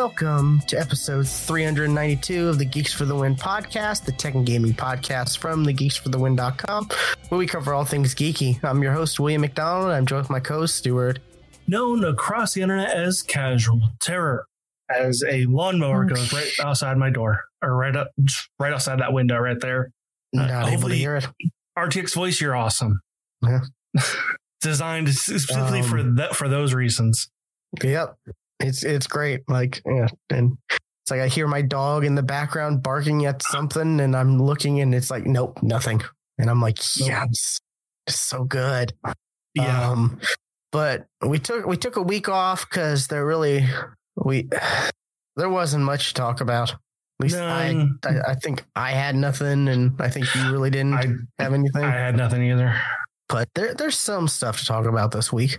Welcome to episode 392 of the Geeks for the Win podcast, the tech and gaming podcast from the geeksforthewin.com, where we cover all things geeky. I'm your host, William McDonald. I'm joined with my co host, Stuart. Known across the internet as Casual Terror, as a lawnmower goes right outside my door, or right up, right outside that window right there. Not able to hear it. RTX voice, you're awesome. Yeah. Designed specifically for Um, that for those reasons. Yep. It's it's great. Like, yeah. And it's like I hear my dog in the background barking at something, and I'm looking, and it's like, nope, nothing. And I'm like, it's so good. Yeah. Um, but we took we took a week off because there really we there wasn't much to talk about. At least I, I I think I had nothing, and I think you really didn't I have anything. I had nothing either. but there there's some stuff to talk about this week.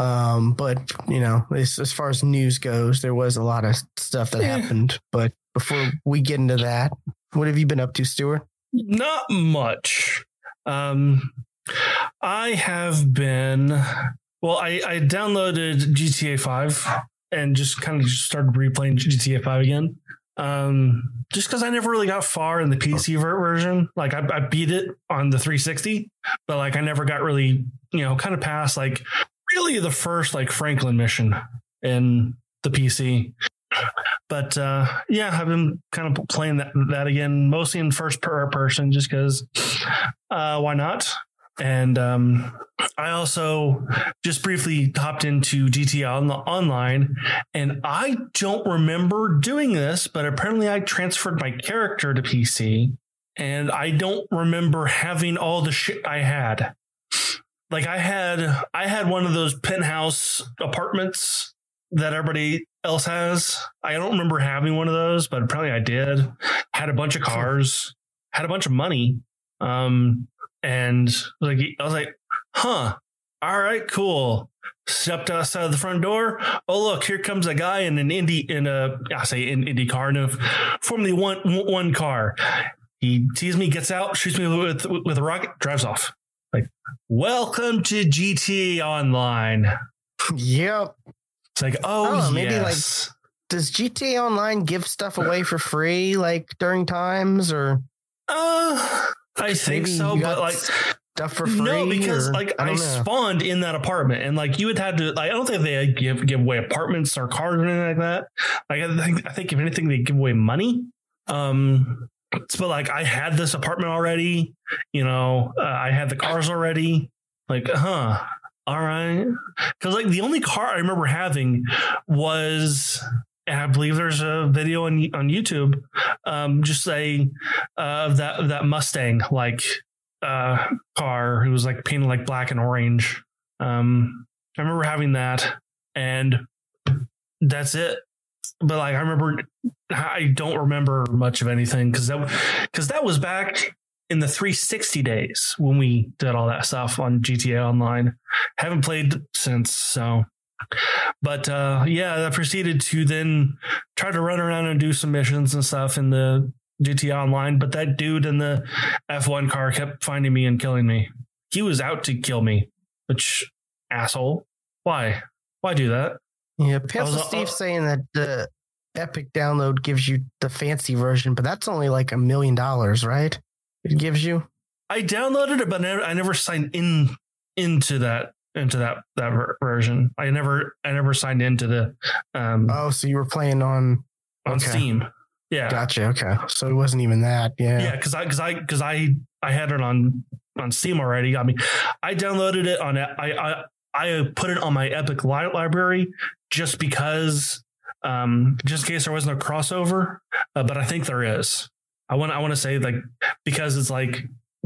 Um, but you know, as as far as news goes, there was a lot of stuff that Yeah. happened. But before we get into that, what have you been up to, Stuart? Not much. Um, I have been. Well, I, I downloaded GTA Five and just kind of just started replaying GTA Five again. Um, just because I never really got far in the PC ver- version. Like I, I beat it on the 360, but like I never got really, you know, kind of past like really the first like Franklin mission in the PC. But uh, yeah, I've been kind of playing that that again, mostly in first per person, just because. Uh, why not? And um, I also just briefly hopped into GTA on- Online, and I don't remember doing this, but apparently I transferred my character to PC, and I don't remember having all the shit I had. Like I had, I had one of those penthouse apartments that everybody else has. I don't remember having one of those, but apparently I did. Had a bunch of cars, had a bunch of money. Um, and like I was like, huh, all right, cool. Stepped outside of the front door. Oh look, here comes a guy in an Indy in a I say in Indy car in a Formula One one car. He sees me, gets out, shoots me with with a rocket, drives off. Like, welcome to GTA Online. Yep. It's like, oh, Oh, maybe, like, yes. Does GTA Online give stuff away for free, like during times, or uh, I think so, but like, stuff for free? No, because or- like I, don't spawned in that apartment, and like you would have to. Like, I don't think they give give away apartments or cars or anything like that. Like I think I think if anything, they give away money. Um, but like I had this apartment already. You know, uh, I had the cars already. Like, huh. All right, because like the only car I remember having was, and I believe there's a video on on YouTube, um, just say uh, of that that Mustang, like uh car who was like painted like black and orange. Um I remember having that and that's it. But like I remember I don't remember much of anything cuz that cuz that was back in the 360 days when we did all that stuff on GTA online. Haven't played since so but uh yeah, I proceeded to then try to run around and do some missions and stuff in the GTA Online, but that dude in the F1 car kept finding me and killing me. He was out to kill me, which asshole. Why? Why do that? Yeah, I Pencil was- Steve saying that the Epic download gives you the fancy version, but that's only like a million dollars, right? It gives you. I downloaded it, but never, I never signed in into that into that that ver- version. I never I never signed into the um Oh, so you were playing on. on okay. Steam. Yeah, Gotcha. Okay, so it wasn't even that. Yeah. yeah, because I because I because I I had it on on Steam already. I mean, I downloaded it on I I I put it on my Epic li- library just because, um, just in case there wasn't a crossover. Uh, but I think there is. I want I want to say like because it's like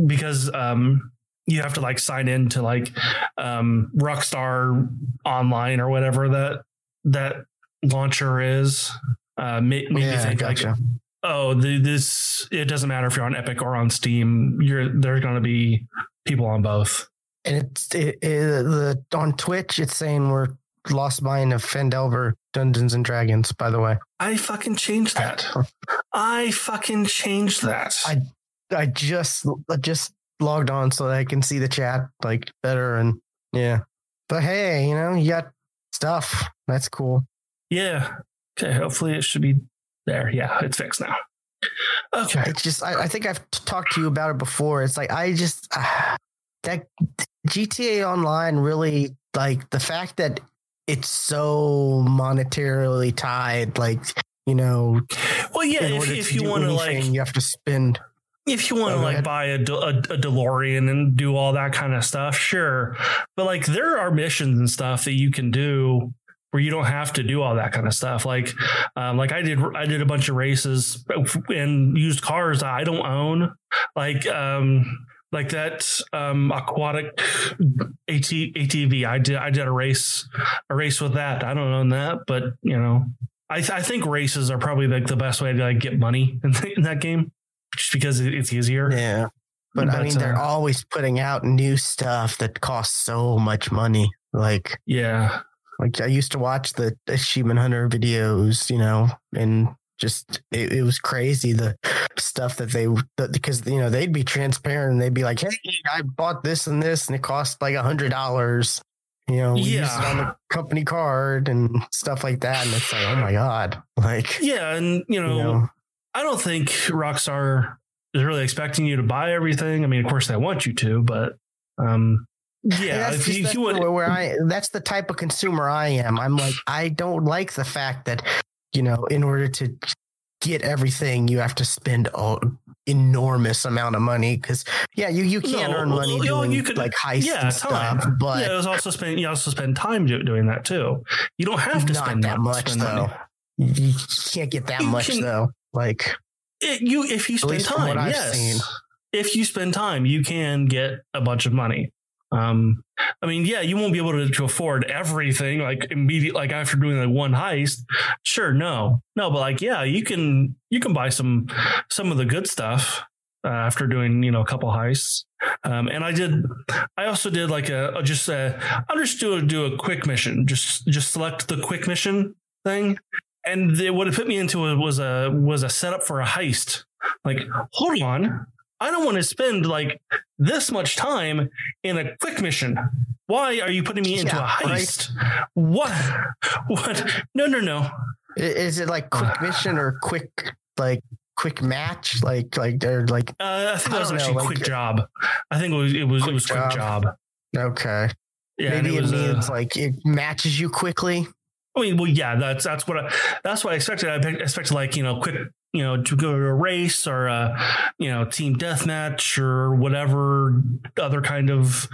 because um you have to like sign in to like um Rockstar Online or whatever that that launcher is. Uh, made, made me Yeah, think like gotcha. oh the, this it doesn't matter if you're on epic or on steam you're there's going to be people on both And it's it, it, the on Twitch. It's saying we're lost mine of Phandelver Dungeons and Dragons. By the way, i fucking changed that i fucking changed that I- I just I just logged on so that I can see the chat like better and yeah. But hey, you know you got stuff. That's cool. yeah Okay, hopefully it should be there. Yeah, it's fixed now. Okay. It's just I, I think I've t- talked to you about it before. It's like I just uh, that GTA Online really like the fact that it's so monetarily tied. Like you know, Well, yeah, if, if you want to like you have to spend. if you want to Oh, like buy a, De- a, a DeLorean and do all that kind of stuff, sure. But like there are missions and stuff that you can do where you don't have to do all that kind of stuff. Like, um, like I did, I did a bunch of races and used cars that I don't own. Like, um, like that um, aquatic AT, ATV. I did, I did a race, a race with that. I don't own that, but you know, I, th- I think races are probably like the best way to like get money in, in that game just because it's easier. Yeah, but, I But, mean, they're uh, always putting out new stuff that costs so much money. Like, Yeah. like I used to watch the achievement hunter videos, you know, and just it, it was crazy the stuff that they that, because you know they'd be transparent and they'd be like, "Hey, I bought this and this, and it cost like a hundred dollars." You know, we used it on the company card and stuff like that, and it's like, oh my god, like Yeah. And, you know, you know, I don't think Rockstar is really expecting you to buy everything. I mean, of course, they want you to, but um, And yeah. that's If you, you where I that's the type of consumer I am. I'm like I don't like the fact that you know in order to get everything you have to spend an enormous amount of money because yeah you you can No, earn money you doing you could- like heists yeah, and stuff, but yeah, it was also spend, you also spend time doing that too. You don't have to spend that much spend though. money. You can't get that You much can- though. Like It, you, if you spend least from what time, yes. seen. If you spend time, you can get a bunch of money. Um, I mean, yeah, you won't be able to, to afford everything like immediate, like after doing like one heist. Sure, no, no, but like, yeah, you can you can buy some some of the good stuff uh, after doing you know a couple heists. Um, and I did, I also did like a, a just a, I just do a, do a quick mission, just just select the quick mission thing, and they, what it put me into was a was a setup for a heist. Like, hold on, I don't want to spend like this much time in a quick mission. Why are you putting me into Yeah, a right. heist? What? What? No, no, no. is it like quick mission or quick like quick match? Like like they're like Uh, I think I that was don't know, actually like- quick job. I think it was it was it Quick was quick job. job. okay. Yeah, Maybe it, was, uh, means like it matches you quickly. I mean, well, yeah, that's that's what I, that's what I expected. I pe- expected like you know, quick, you know, to go to a race or a you know, team deathmatch or whatever other kind of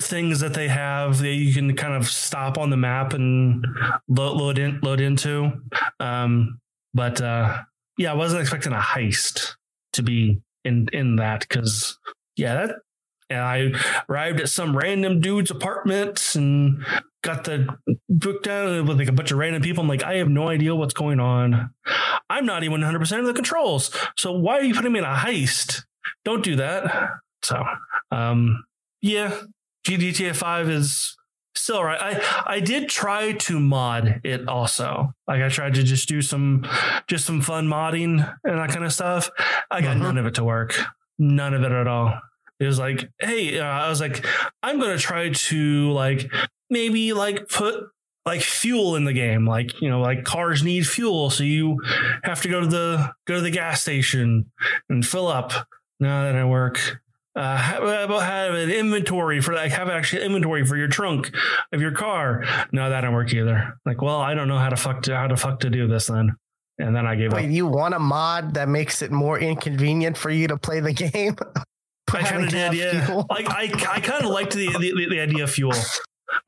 things that they have that you can kind of stop on the map and load, load in load into. Um, but uh, yeah, I wasn't expecting a heist to be in in that because yeah, that. And I arrived at some random dude's apartment and got the book down with like a bunch of random people. I'm like, I have no idea what's going on. I'm not even 100% of the controls. So why are you putting me in a heist? Don't do that. So, um, yeah, GTA 5 is still right. I, I did try to mod it also. Like I tried to just do some, just some fun modding and that kind of stuff. I got Mhm. none of it to work. None of it at all. It was like, hey, uh, I was like, I'm going to try to like maybe like put like fuel in the game like you know like cars need fuel so you have to go to the go to the gas station and fill up. No that didn't work. Uh about have an inventory for like have actually inventory for your trunk of your car? No that didn't work either. Like well i don't know how to fuck to how to fuck to do this then. And then i gave Wait, up. you want a mod that makes it more inconvenient for you to play the game? I kind of did yeah fuel? like i i kind of liked the, the the idea of fuel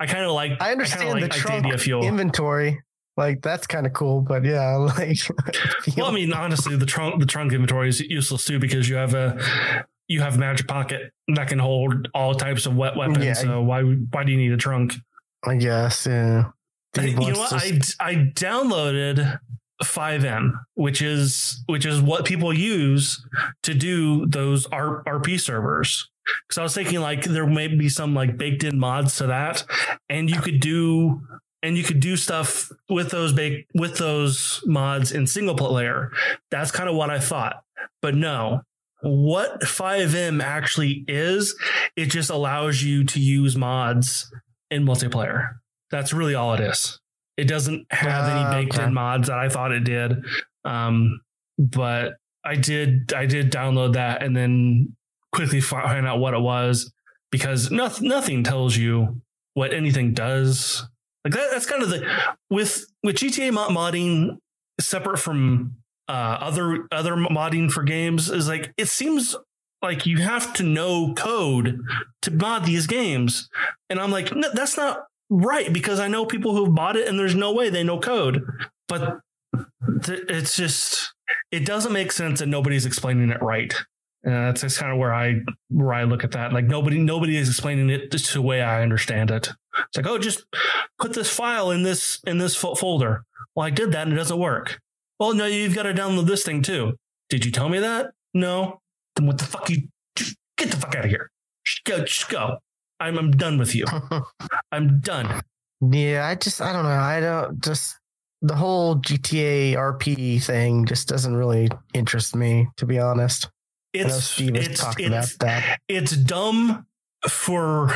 i kind of like I understand like, the like the trunk idea of fuel inventory. Like that's kind of cool, but yeah, like Well, I mean, honestly, the trunk the trunk inventory is useless too because you have a you have magic pocket that can hold all types of wet weapons. Yeah. So why why do you need a trunk? I guess yeah. I, you know what? to- I I downloaded FiveM, which is which is what people use to do those RP servers. Because I was thinking like there may be some like baked in mods to that, and you could do and you could do stuff with those bake with those mods in single player. That's kind of what I thought, but no. What FiveM actually is, it just allows you to use mods in multiplayer. That's really all it is. It doesn't have Ah, any baked okay. in mods that I thought it did. Um, but I did I did download that and then quickly find out what it was because nothing nothing tells you what anything does. Like that, that's kind of the with with GTA mod modding separate from uh, other other modding for games is like it seems like you have to know code to mod these games, and I'm like no, that's not right because I know people who've bought it and there's no way they know code, but th- it's just it doesn't make sense and nobody's explaining it right. And that's just kind of where I where I look at that. Like nobody nobody is explaining it the way I understand it. It's like, oh, just put this file in this in this fo- folder. Well, I did that and it doesn't work. Well, no, you've got to download this thing too. Did you tell me that? No. Then what the fuck you get the fuck out of here. Just go, just go. I'm I'm done with you. I'm done. yeah, I just I don't know. I don't just the whole GTA RP thing just doesn't really interest me, to be honest. It's it's it's, that. it's dumb for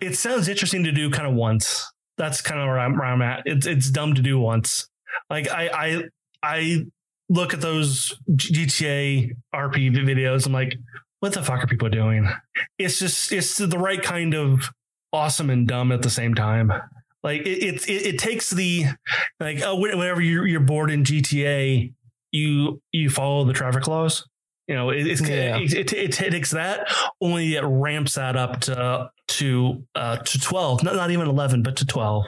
it sounds interesting to do kind of once. That's kind of where I'm, where I'm at. It's it's dumb to do once. Like I I I look at those GTA RP videos. I'm like, what the fuck are people doing? It's just it's the right kind of awesome and dumb at the same time. Like it it it, takes the like oh whenever you're you're bored in GTA, you you follow the traffic laws. You know, it, it's Yeah. it, it, it takes that only it ramps that up to to uh to 12 not, not even 11 but to 12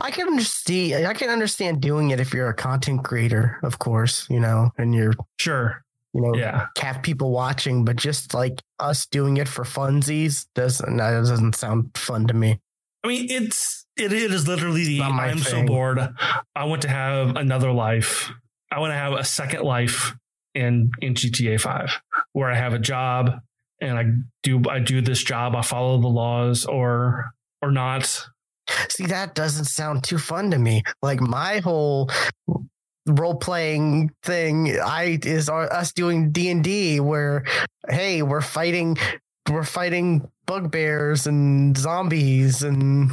I can understand. I can understand doing it if you're a content creator, of course, you know, and you're sure you know yeah. have people watching, but just like us doing it for funsies doesn't that doesn't sound fun to me. i mean it's it, it is literally the i'm so bored. I want to have another life. I want to have a second life in in gta 5 where i have a job and i do i do this job i follow the laws or or not. See, that doesn't sound too fun to me. Like my whole role playing thing, I is our, us doing D and D, where hey, we're fighting, we're fighting bugbears and zombies, and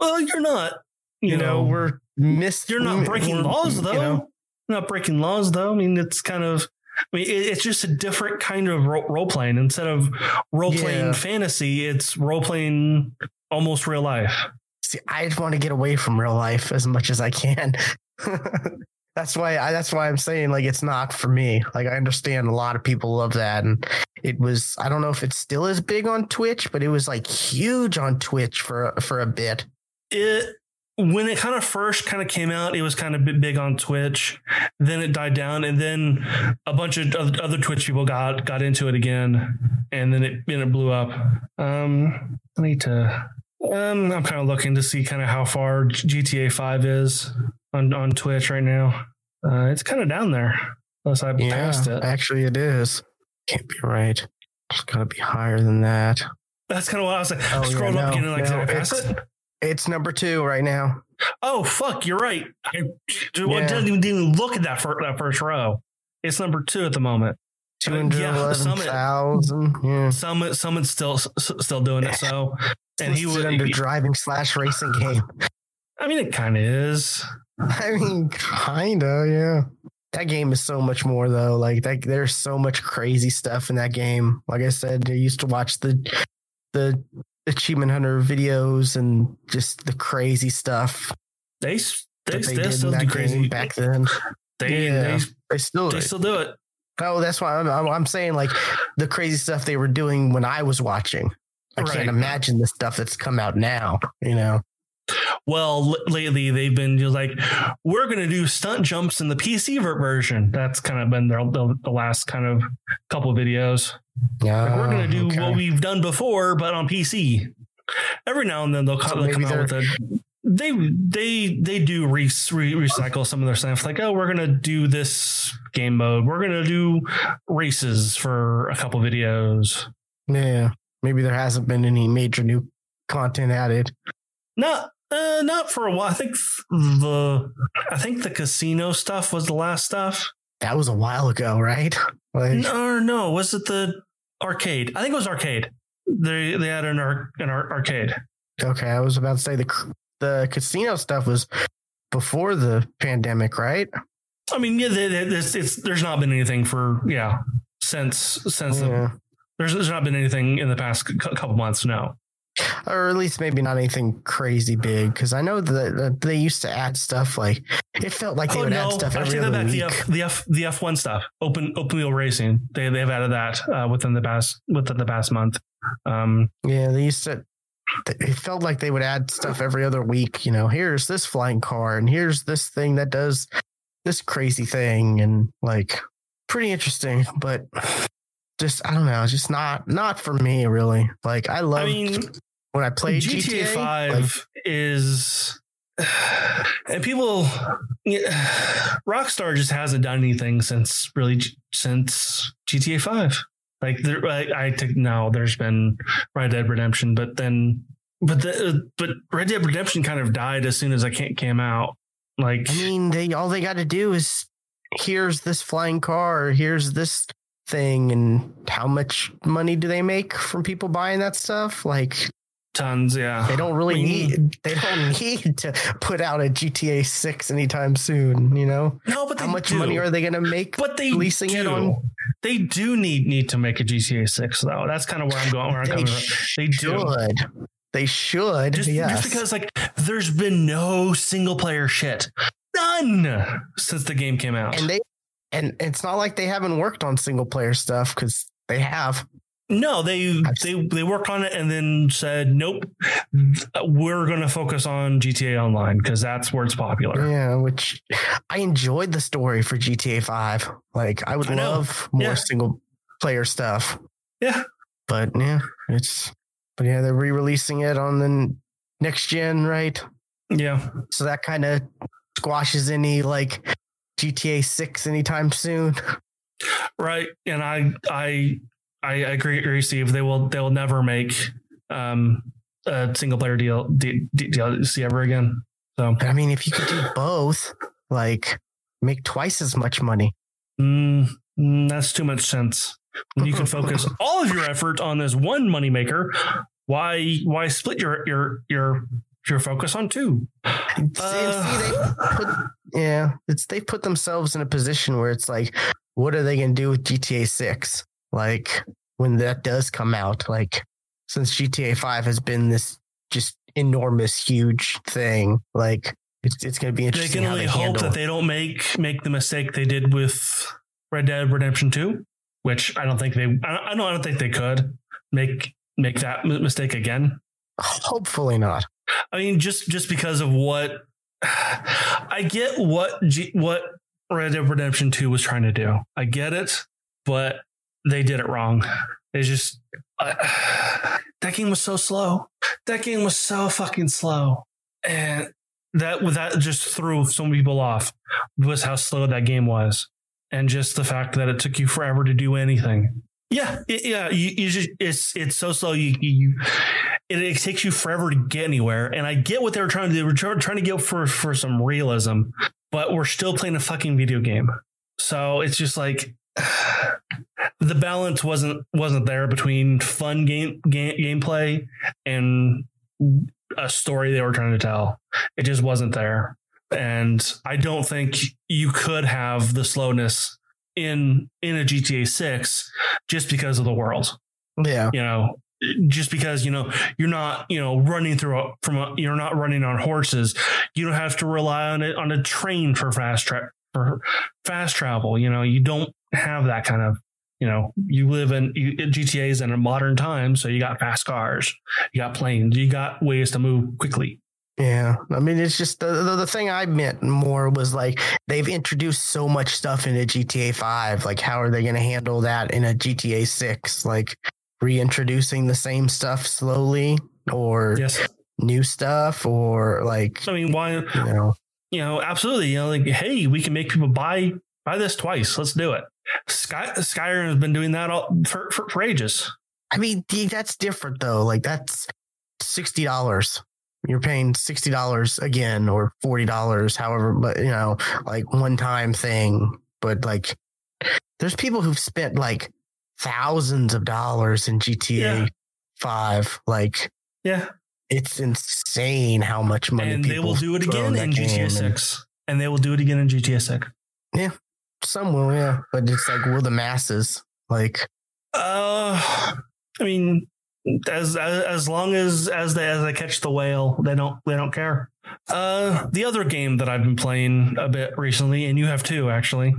well you're not you, know, we're miss. You're not breaking laws, though. You know, not breaking laws, though. I mean, it's kind of. I mean, it's just a different kind of role playing. Instead of role playing Yeah. fantasy, it's role playing almost real life. see, I just want to get away from real life as much as I can. that's why I, that's why I'm saying like it's not for me. Like I understand a lot of people love that, and it was I don't know if it's still as big on Twitch, but it was like huge on Twitch for for a bit. It when it kind of first kind of came out, it was kind of big on Twitch. Then it died down, and then a bunch of other Twitch people got got into it again, and then it then it blew up. Um, I need to. Um, I'm kind of looking to see kind of how far GTA Five is on on Twitch right now. Uh, it's kind of down there, unless I Yeah, passed it. actually, it is. Can't be right. It's got to be higher than that. That's kind of what I was like. Oh, yeah, scrolled up no, again like, no, did I pass it's- it? It's number two right now. Oh fuck, you're right. I, Yeah. didn't, even, didn't even look at that, fir- that first row. It's number two at the moment. Two Uh, hundred yeah, Summit. Yeah. Summit, Summit's still still doing it. So, and he was. under driving slash racing game. I mean, it kind of is. I mean, kinda, yeah. That game is so much more though. Like that, there's so much crazy stuff in that game. Like I said, I used to watch the the achievement hunter videos and just the crazy stuff They they, they did still do crazy. back then. they, Yeah. they They still, they still do it. oh, that's why I'm, I'm, I'm saying like the crazy stuff they were doing when I was watching. I Right. can't imagine the stuff that's come out now. You know, Well, l- lately they've been just like, we're going to do stunt jumps in the PC version. That's kind of been their, the, the last kind of couple of videos. yeah, Like, we're going to do okay. what we've done before, but on PC. Every now and then they'll, So come, they'll come out with a. They they they do re, re, recycle some of their stuff. Like, oh, we're gonna do this game mode. We're gonna do races for a couple videos. yeah. Maybe there hasn't been any major new content added. Not uh, not for a while. I think the I think the casino stuff was the last stuff. That was a while ago, right? Like, No, no, was it the arcade? I think it was arcade. They they had an ar- an ar- arcade. okay, I was about to say the the casino stuff was before the pandemic, right? I mean, yeah, they, they, it's, it's, there's not been anything for yeah since since the, there's there's not been anything in the past c- couple months. No, Or at least maybe not anything crazy big, because I know that, they used to add stuff like it felt like they oh would no, add stuff every other back. week. The F the F the F one stuff, open open wheel racing. They they've added that uh, within the past within the past month. Um, Yeah, they used to. It felt like they would add stuff every other week. You know, here's this flying car, and here's this thing that does this crazy thing, and like pretty interesting. But just I don't know, just not not for me really. Like I love I mean, when I played GTA, GTA, Five like, is, and people, yeah, Rockstar just hasn't done anything since really since GTA Five. Like there, I, I think now there's been Red Dead Redemption, but then, but the uh, but Red Dead Redemption kind of died as soon as I can't came out. Like I mean, they all they got to do is here's this flying car, here's this thing, and how much money do they make from people buying that stuff? Like tons, yeah. They don't really need. They don't need to put out a GTA Six anytime soon. You know no, but how much do. money are they going to make? But they leasing do. it on- They do need need to make a GTA Six though. That's kind of where I'm going. Where I'm They coming from. They do. should. They should. Just, yes. just because like there's been no single player shit, none since the game came out. and they and it's not like they haven't worked on single player stuff because they have. No, they they they worked on it and then said nope, we're going to focus on GTA Online because that's where it's popular. Yeah, which I enjoyed the story for GTA Five. Like I would I love more Yeah. single player stuff. Yeah. but yeah, it's but yeah, they're re-releasing it on the next gen, right? Yeah, So that kind of squashes any like GTA 6 anytime soon. right. And I I I agree, agree Steve. They will they will never make um a single player deal D- D- DLC ever again. So I mean, if you could do both, like make twice as much money. Mm, mm, that's too much sense. When you can focus all of your effort on this one moneymaker, why why split your your your your focus on two? And see, they put, yeah, it's they put themselves in a position where it's like, what are they going to do with GTA 6? Like when that does come out, like since GTA 5 has been this just enormous, huge thing, like it's it's going to be interesting. They can only they hope that they don't make make the mistake they did with Red Dead Redemption Two, which I don't think they I don't I don't think they could make make that mistake again. Hopefully not. I mean, just just because of what I get what G, what Red Dead Redemption Two was trying to do. I get it, but they did it wrong. It's just uh, that game was so slow. That game was so fucking slow, and that that just threw some people off. Was how slow that game was, and just the fact that it took you forever to do anything. Yeah, it- yeah. You, you just it's it's so slow. You you it, it takes you forever to get anywhere. And I get what they were trying to do. Were trying to get for for some realism, but we're still playing a fucking video game. So it's just like the balance wasn't wasn't there between fun game, game gameplay and a story they were trying to tell. It just wasn't there. And I don't think you could have the slowness in in a GTA 6 just because of the world Yeah. you know just because you know you're not you know running through a, from a you're not running on horses you don't have to rely on it on a train for fast tra- for fast travel you know you don't have that kind of you know you live in you, GTA's in a modern time so you got fast cars you got planes you got ways to move quickly Yeah, I mean, it's just the, the the thing I meant more was like they've introduced so much stuff into GTA Five. Like, how are they going to handle that in a GTA Six? Like, reintroducing the same stuff slowly, or yes new stuff, or like I mean why you know, you know absolutely you know like hey we can make people buy buy this twice let's do it Sky Skyrim has been doing that all for, for, for ages I mean, that's different though. Like, that's sixty dollars. You're paying sixty dollars again, or forty dollars, however, but you know, like one time thing. But like, there's people who've spent like thousands of dollars in GTA Yeah. Five. Like, yeah It's insane how much money and they will do it again in GTA 6. And they will do it again in GTA 6. Some will, yeah, but it's like we're the masses. Like, Uh, I mean, as, as as long as as they as they catch the whale, they don't they don't care. Uh, the other game that I've been playing a bit recently, and you have too, actually.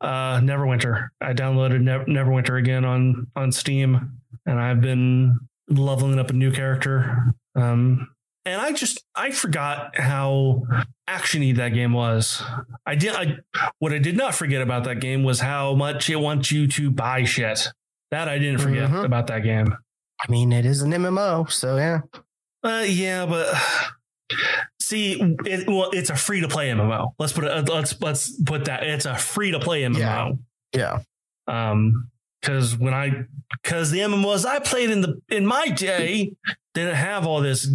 Uh, Neverwinter. I downloaded ne- Neverwinter again on on Steam, and I've been leveling up a new character. Um, and I just I forgot how actiony that game was. I did. I what I did not forget about that game was how much it wants you to buy shit. That I didn't forget Mhm. about that game. I mean, it is an MMO, so yeah. Uh, yeah, but see, it, well, it's a free to play MMO. Let's put it. Let's let's put that. It's a free to play MMO. Yeah. Um, because when I because the MMOs I played in the in my day didn't have all this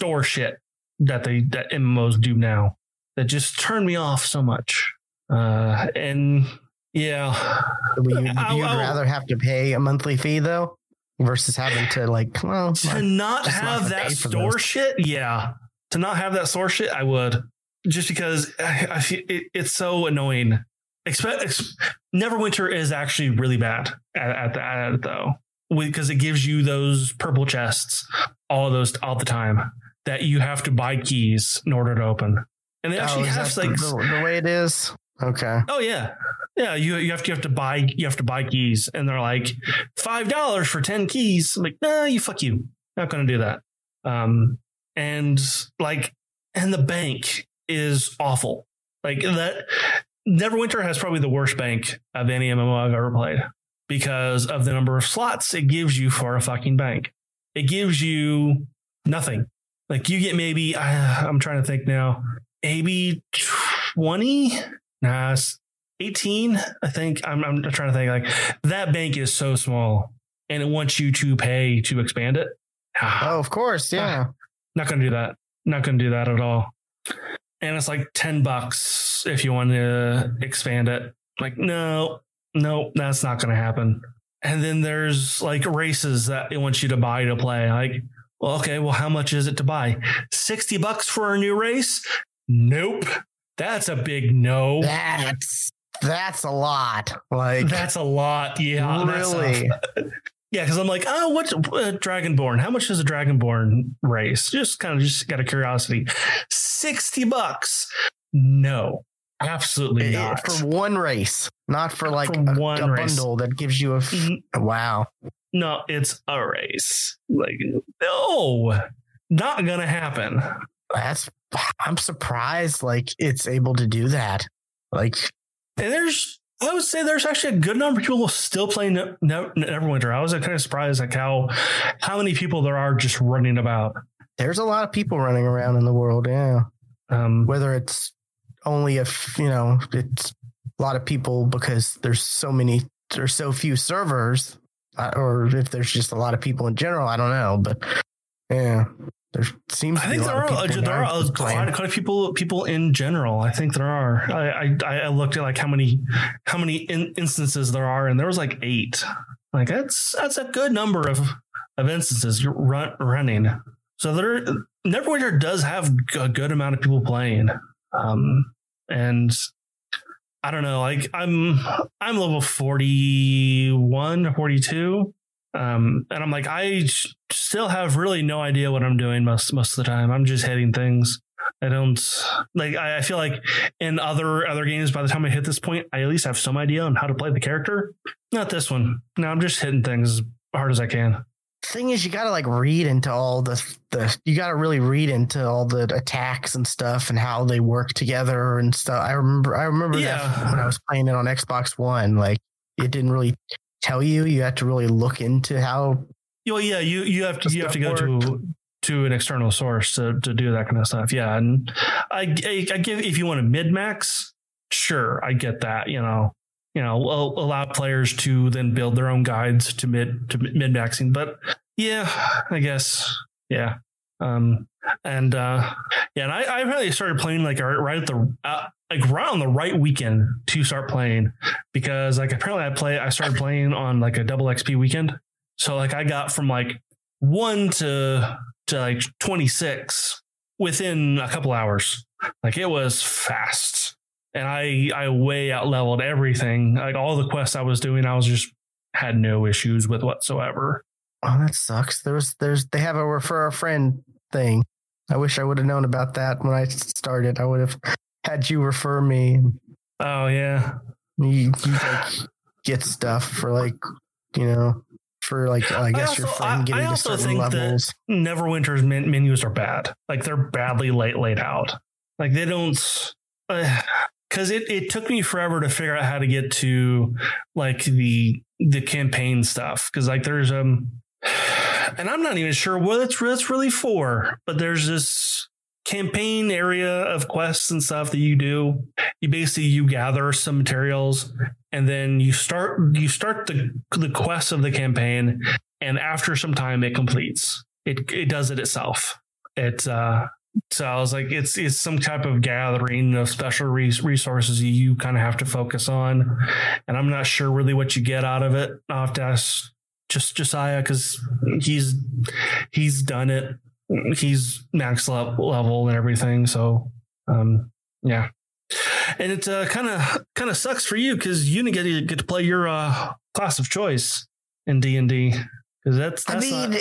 store shit that they that MMOs do now. That just turned me off so much. Uh, and yeah, Would you, I- you'd I- rather have to pay a monthly fee though, versus having to like, well, to not not have gonna that store shit, yeah, to not have that store shit, I would, just because I, I feel it, it's so annoying. Expect ex, Neverwinter is actually really bad at, at, the, at it though, because it gives you those purple chests all those all the time that you have to buy keys in order to open, and they actually oh, have like the, the way it is. Okay. Oh yeah, yeah. You you have to you have to buy you have to buy keys, and they're like five dollars for ten keys. I'm like, nah, you fuck you. Not gonna do that. Um, and like, and the bank is awful. Like that. Neverwinter has probably the worst bank of any MMO I've ever played because of the number of slots it gives you for a fucking bank. It gives you nothing. Like you get maybe uh, I'm trying to think now, maybe twenty Nah, 18, I think. I'm, I'm trying to think like that bank is so small and it wants you to pay to expand it. Ah, Oh, of course. Yeah. Not going to do that. Not going to do that at all. And it's like 10 bucks if you want to expand it. Like, no, no, that's not going to happen. And then there's like races that it wants you to buy to play. Like, well, okay, well, how much is it to buy? 60 bucks for a new race? Nope. That's a big no. That's that's a lot. Like That's a lot. Yeah. really. yeah. Cause I'm like, oh, what's uh, Dragonborn? How much is a Dragonborn race? Just kind of just out of curiosity. 60 bucks. No, absolutely Eh, not. for one race, not for like For a, one a bundle that gives you a. F- Mhm. wow. No, it's a race. Like, no, not going to happen. That's. I'm surprised. Like it's able to do that. Like And there's, I would say there's actually a good number of people still playing Ne- Ne- Neverwinter. I was kind of surprised like how, how many people there are just running about. there's a lot of people running around in the world. Yeah. Um, whether it's only if you know it's a lot of people because there's so many there's so few servers or if there's just a lot of people in general i don't know but yeah there seems I think there are of there are quite, quite a few people people in general. I think there are. I I, I looked at like how many how many in, instances there are, and there was like eight. Like that's that's a good number of of instances you're run, running. So there, Neverwinter does have a good amount of people playing, um, and I don't know. Like I'm I'm level 41, 42. Um, and I'm like, I still have really no idea what I'm doing most most of the time. I'm just hitting things. I don't like. I, I feel like in other other games, by the time I hit this point, I at least have some idea on how to play the character. Not this one. No, I'm just hitting things as hard as I can. Thing is you gotta like read into all the the you gotta really read into all the attacks and stuff and how they work together and stuff i remember i remember Yeah. that when i was playing it on xbox one like it didn't really tell you you had to really look into how Well, yeah, you you have to you have to go stuff to to an external source to to do that kind of stuff. Yeah, and I I, I give if you want a min max, sure, I get that. You know, you know, allow players to then build their own guides to mid to min maxing. But yeah, I guess yeah. Um, and uh, yeah, and I, I really started playing like right at the uh, like right on the right weekend to start playing because like apparently I play I started playing on like a double XP weekend. So like I got from like one to to like 26 within a couple hours. Like it was fast. And I I way out leveled everything. Like all the quests I was doing, I was just had no issues with whatsoever. Oh, that sucks. There's there's they have a refer a friend thing. I wish I would have known about that when I started. I would have had you refer me. Oh yeah. You, you like get stuff for like you know for like I guess also- your friend getting I to also certain levels. Neverwinter's men- menus are bad. Like they're badly late laid out. Like they don't. Because it, it took me forever to figure out how to get to like the the campaign stuff. Because like there's um, and I'm not even sure what it's that's really for. But there's this campaign area of quests and stuff that you do. You basically you gather some materials and then you start you start the the quest of the campaign and after some time it completes it it does it itself it uh so I was like, it's it's some type of gathering of special res- resources you kind of have to focus on, and I'm not sure really what you get out of it. I'll have to ask just Josiah because he's he's done it. He's max le- level and everything. So, um, yeah, and it uh, kind of kind of sucks for you because you didn't get to get to play your uh, class of choice in D and D because that's I mean, not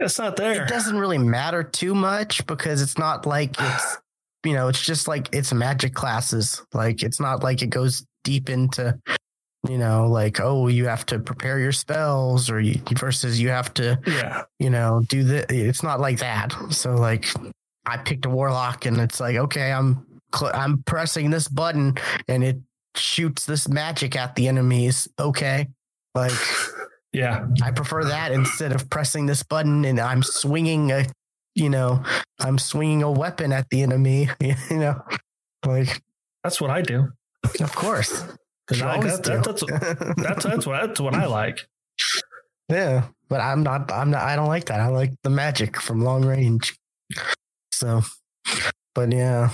it's not there. it doesn't really matter too much because it's not like it's you know it's just like it's magic classes like it's not like it goes deep into you know like oh you have to prepare your spells or you, versus you have to Yeah. you know do the it's not like that so like i picked a warlock and it's like okay i'm cl- i'm pressing this button and it shoots this magic at the enemies okay like Yeah. I prefer that instead of pressing this button and I'm swinging a, you know, I'm swinging a weapon at the enemy. You know, like That's what I do. of course. Because I that, that, that's that's that's what that's what I like. yeah, but I'm not. I'm not. I don't like that. I like the magic from long range. So, but yeah.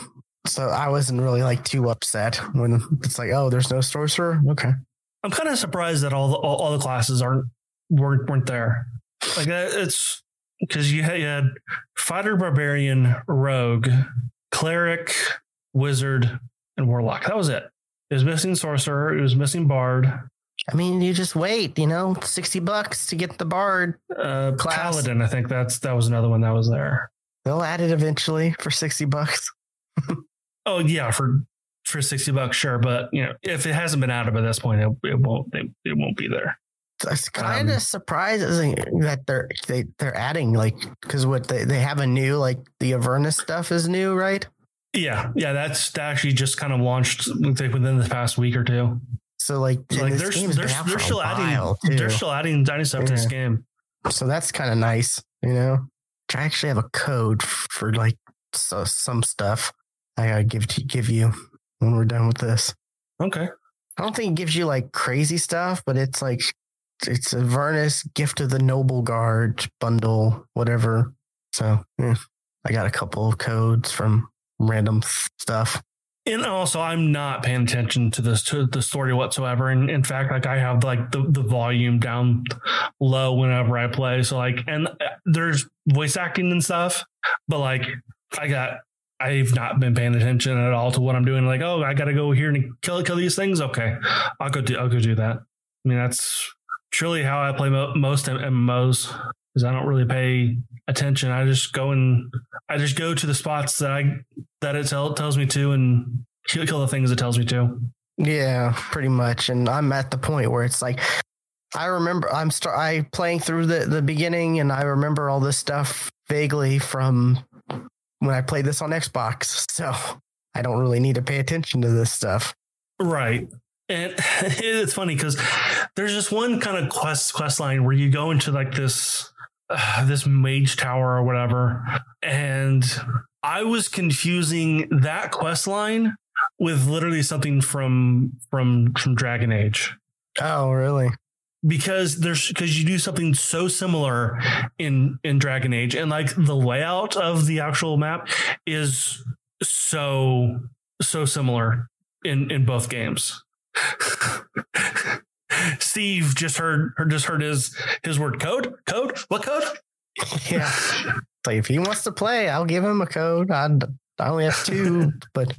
So I wasn't really like too upset when it's like, oh, there's no sorcerer. Okay. I'm kind of surprised that all the all, all the classes aren't weren't weren't there. Like uh, it's because you had, you had fighter, barbarian, rogue, cleric, wizard, and warlock. That was it. It was missing sorcerer. It was missing bard. I mean, you just wait. You know, sixty bucks to get the bard. Uh, Class. paladin. I think that's that was another one that was there. They'll add it eventually for sixty bucks. Oh yeah, for for sixty bucks, sure. But you know, if it hasn't been added by this point, it, it won't it, it won't be there. It's kind of Um, surprising that they're they they're adding like because what they they have a new like the Avernus stuff is new, right? Yeah, yeah, that's that actually just kind of launched like within the past week or two. So like, So, like they're they're, out they're still adding too. they're still adding adding stuff to this game. so that's kind of nice, you know. I actually have a code for like so, some stuff. I gotta give to give you when we're done with this. Okay. I don't think it gives you like crazy stuff, but it's like it's a Avernus gift of the Noble Guard bundle, whatever. So yeah, I got a couple of codes from random stuff. And also, I'm not paying attention to this to the story whatsoever. And in fact, like I have like the, the volume down low whenever I play. So like, and uh, there's voice acting and stuff, but like I got I've not been paying attention at all to what I'm doing. Like, oh, I got to go here and kill kill these things. Okay, I'll go do I'll go do that. I mean, that's truly how I play mo- most MMOs. Is I don't really pay attention. I just go and I just go to the spots that I that it tell, tells me to and kill, kill the things it tells me to. Yeah, pretty much. And I'm at the point where it's like I remember I'm start I playing through the the beginning and I remember all this stuff vaguely from when I played this on Xbox. So I don't really need to pay attention to this stuff. Right. And it's funny because there's just one kind of quest quest line where you go into like this uh, this mage tower or whatever, and I was confusing that quest line with literally something from from from Dragon Age Oh, really? Because there's because you do something so similar in in Dragon Age and like the layout of the actual map is so so similar in in both games. Steve just heard, just heard his his word code code what code Yeah. like if he wants to play, I'll give him a code. I I only have two, but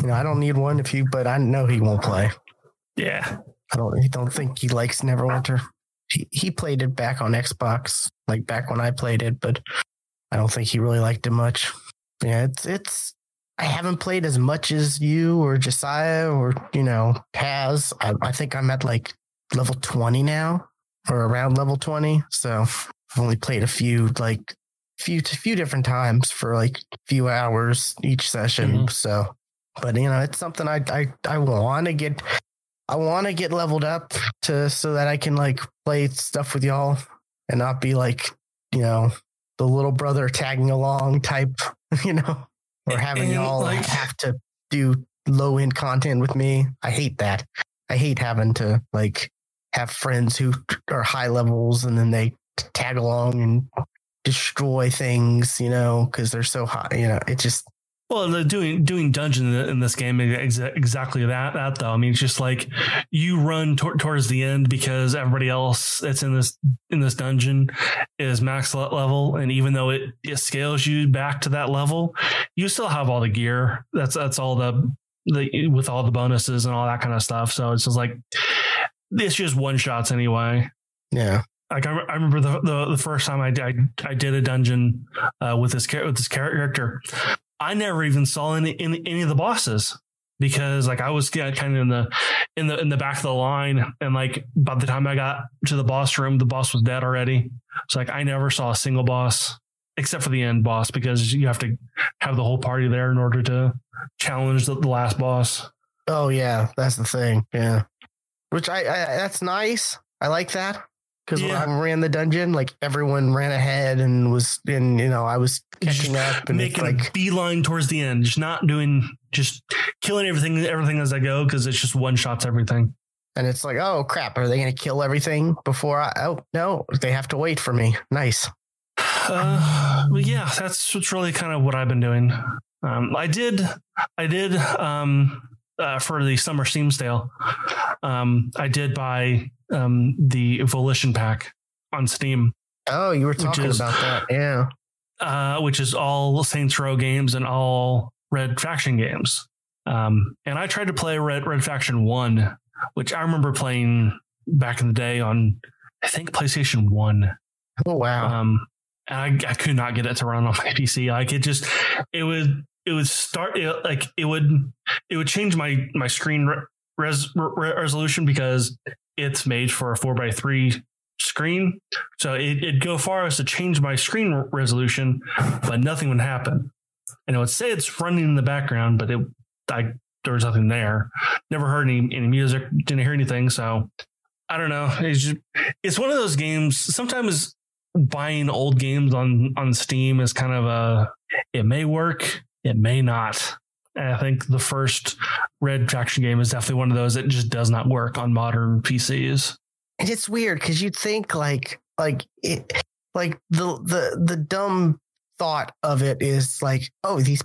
you know I don't need one if you. But I know he won't play. Yeah, I don't. I don't think he likes Neverwinter. He he played it back on Xbox, like back when I played it, but I don't think he really liked it much. Yeah, it's it's. I haven't played as much as you or Josiah or you know Paz. I, I think I'm at like level twenty now, or around level twenty. So I've only played a few like few few different times for like a few hours each session. Mhm. So, but you know, it's something I I I want to get. I want to get leveled up to so that I can like play stuff with y'all and not be like you know the little brother tagging along type, you know, or having And, y'all like- have to do low end content with me. I hate that. I hate having to like have friends who are high levels and then they tag along and destroy things, you know, because they're so high. You know, it just Well, the doing doing dungeon in this game is exactly that. That though, I mean, it's just like you run tor- towards the end because everybody else that's in this in this dungeon is max level, and even though it, it scales you back to that level, you still have all the gear. That's that's all the the with all the bonuses and all that kind of stuff. So it's just like it's just one shots anyway yeah. like I, I remember the, the the first time I I, I did a dungeon uh, with this with this character, I never even saw any any, any of the bosses because like I was yeah, kind of in the in the in the back of the line, and like by the time I got to the boss room, the boss was dead already. So like I never saw a single boss except for the end boss because you have to have the whole party there in order to challenge the, the last boss. Oh yeah, that's the thing. Yeah, which I, I that's nice. I like that because Yeah. when I ran the dungeon, like everyone ran ahead and was in. You know, I was catching Just up and making like a beeline towards the end, just not doing, just killing everything, everything as I go because it's just one shots everything. and it's like oh crap, are they going to kill everything before I? Oh no, they have to wait for me. Nice. Uh, but yeah, that's what's really kind of what I've been doing. Um, I did, I did um, uh, for the summer Steam sale. Um, I did buy um, the Volition pack on Steam, Oh, you were talking is- about that. Yeah. uh, which is all Saints Row games and all Red Faction games. Um, and I tried to play Red Red Faction One, which I remember playing back in the day on, I think PlayStation One. Oh wow. Um, and I, I could not get it to run on my PC. Like it just, it would, it would start it, like it would, it would change my my screen re- res, re- resolution because it's made for a four by three screen. So it, it'd go far as to change my screen resolution, but nothing would happen. And it would say it's running in the background, but it, I there was nothing there. Never heard any any music, didn't hear anything. So I don't know. It's just, it's one of those games. Sometimes buying old games on on Steam is kind of a it may work, it may not. And I think the first Red Faction game is definitely one of those that just does not work on modern PCs. and it's weird because you'd think like like it like the the the dumb thought of it is like oh these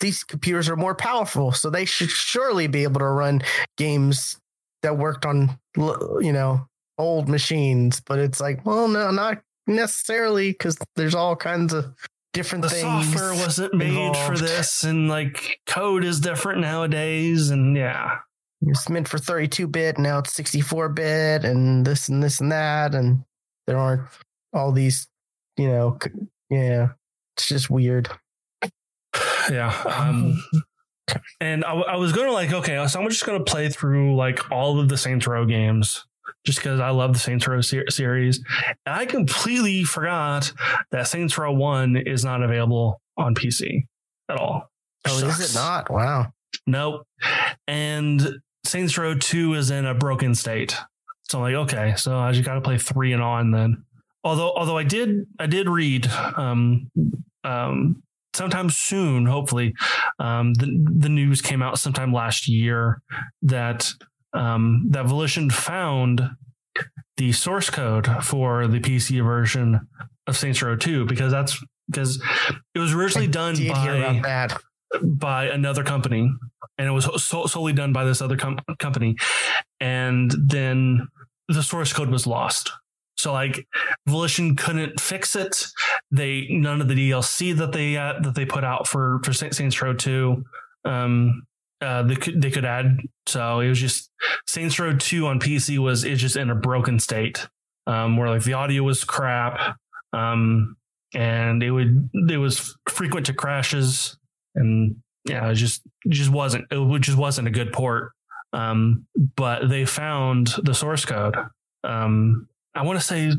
these computers are more powerful so they should surely be able to run games that worked on you know old machines but it's like well no not necessarily because there's all kinds of different The things software wasn't made for this, and like code is different nowadays, and yeah. it's meant for 32 bit now it's 64 bit and this and this and that and there aren't all these you know yeah it's just weird Yeah. Um, and I, I was going to like, okay, so I'm just going to play through like all of the Saints Row games just because I love the Saints Row ser- series. And I completely forgot that Saints Row 1 is not available on PC at all. oh is it not wow Nope. And Saints Row 2 is in a broken state. So I'm like, okay, so I just got to play 3 and on then. Although although I did I did read um um sometime soon, hopefully, um the the news came out sometime last year that um that Volition found the source code for the PC version of Saints Row 2 because that's because it was originally I done by hear about that by another company and it was so, solely done by this other com- company and then the source code was lost so like volition couldn't fix it they none of the DLC that they uh, that they put out for for Saints Row Two. Um, uh, they could they could add. So it was just Saints Row Two on PC was it's just in a broken state, um, where like the audio was crap, um, and it would it was frequent to crashes, and yeah, it just just wasn't it just wasn't a good port. Um, but they found the source code. Um, I want to say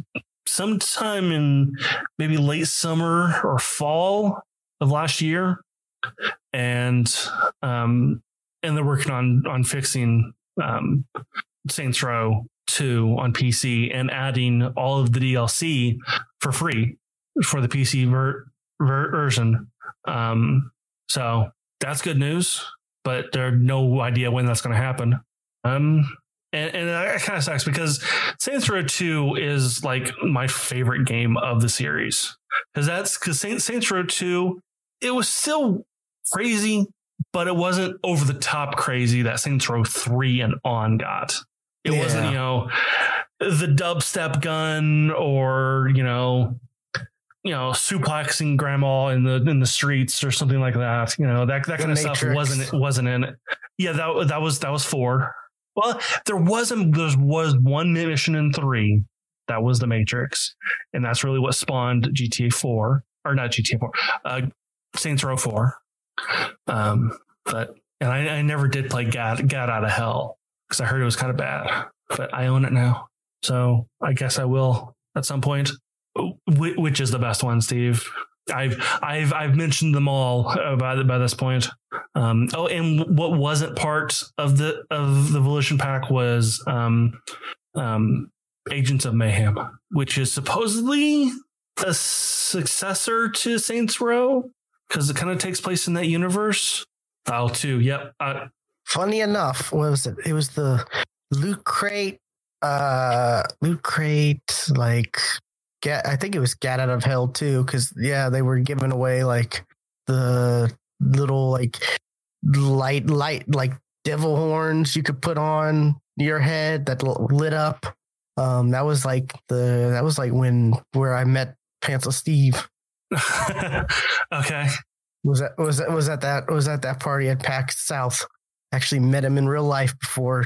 sometime in maybe late summer or fall of last year, and um, and they're working on on fixing um, Saints Row 2 on PC and adding all of the DLC for free for the PC ver- ver- version. Um, so that's good news, but there's no idea when that's going to happen. Um, and, and that kind of sucks because Saints Row 2 is like my favorite game of the series because that's because Saints, Saints Row 2, it was still crazy, but it wasn't over the top crazy that Saints Row 3 and on got. It yeah. wasn't, you know, the dubstep gun or, you know, you know, suplexing grandma in the in the streets or something like that. You know, that that the kind Matrix. of stuff wasn't wasn't in it. Yeah, that that was that was four. Well, there wasn't. There was one mission in three. That was the Matrix, and that's really what spawned GTA Four, or not GTA Four, uh, Saints Row Four. Um, but and I, I never did play God, Gat Out of Hell because I heard it was kind of bad, but I own it now, so I guess I will at some point. Which is the best one, Steve? I've I've I've mentioned them all uh, by by this point. Um, oh, and what wasn't part of the of the Volition pack was um, um, Agents of Mayhem, which is supposedly a successor to Saints Row because it kind of takes place in that universe. Oh, too. Yep. Funny enough, what was it? It was the loot crate, uh, loot crate, like get. I think it was Gat Out of Hell too, because yeah, they were giving away like the little like light light like devil horns you could put on your head that lit up. Um, that was like the that was like when where I met Pantsless Steve. okay. Was that was that was at that was at that party at PAX South? Actually met him in real life before,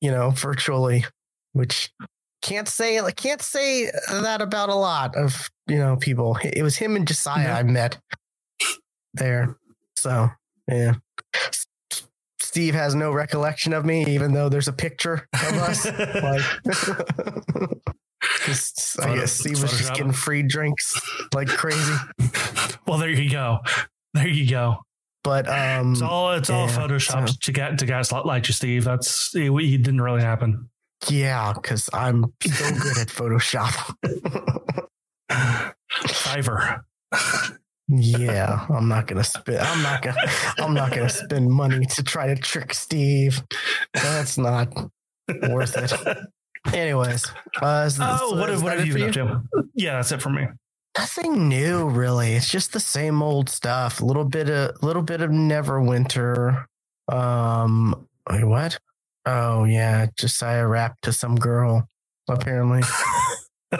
you know, virtually, which can't say I can't say that about a lot of you know people. It was him and Josiah yeah. I met there. So yeah. Steve has no recollection of me, even though there's a picture of us. like, I guess Steve was just getting free drinks like crazy. Well, there you go. There you go. But um, it's all it's all yeah, Photoshop so. to get to guys like you, Steve. That's it, it didn't really happen. Yeah, because I'm so good at Photoshop. Fiverr yeah, I'm not gonna spend. I'm not gonna. I'm not gonna spend money to try to trick Steve. That's not worth it. Anyways, uh, oh, what, what have you been up to? Yeah, that's it for me. Nothing new, really. It's just the same old stuff. A little bit of, little bit of Neverwinter. Um, wait, what? Oh yeah, Josiah rapped to some girl. Apparently.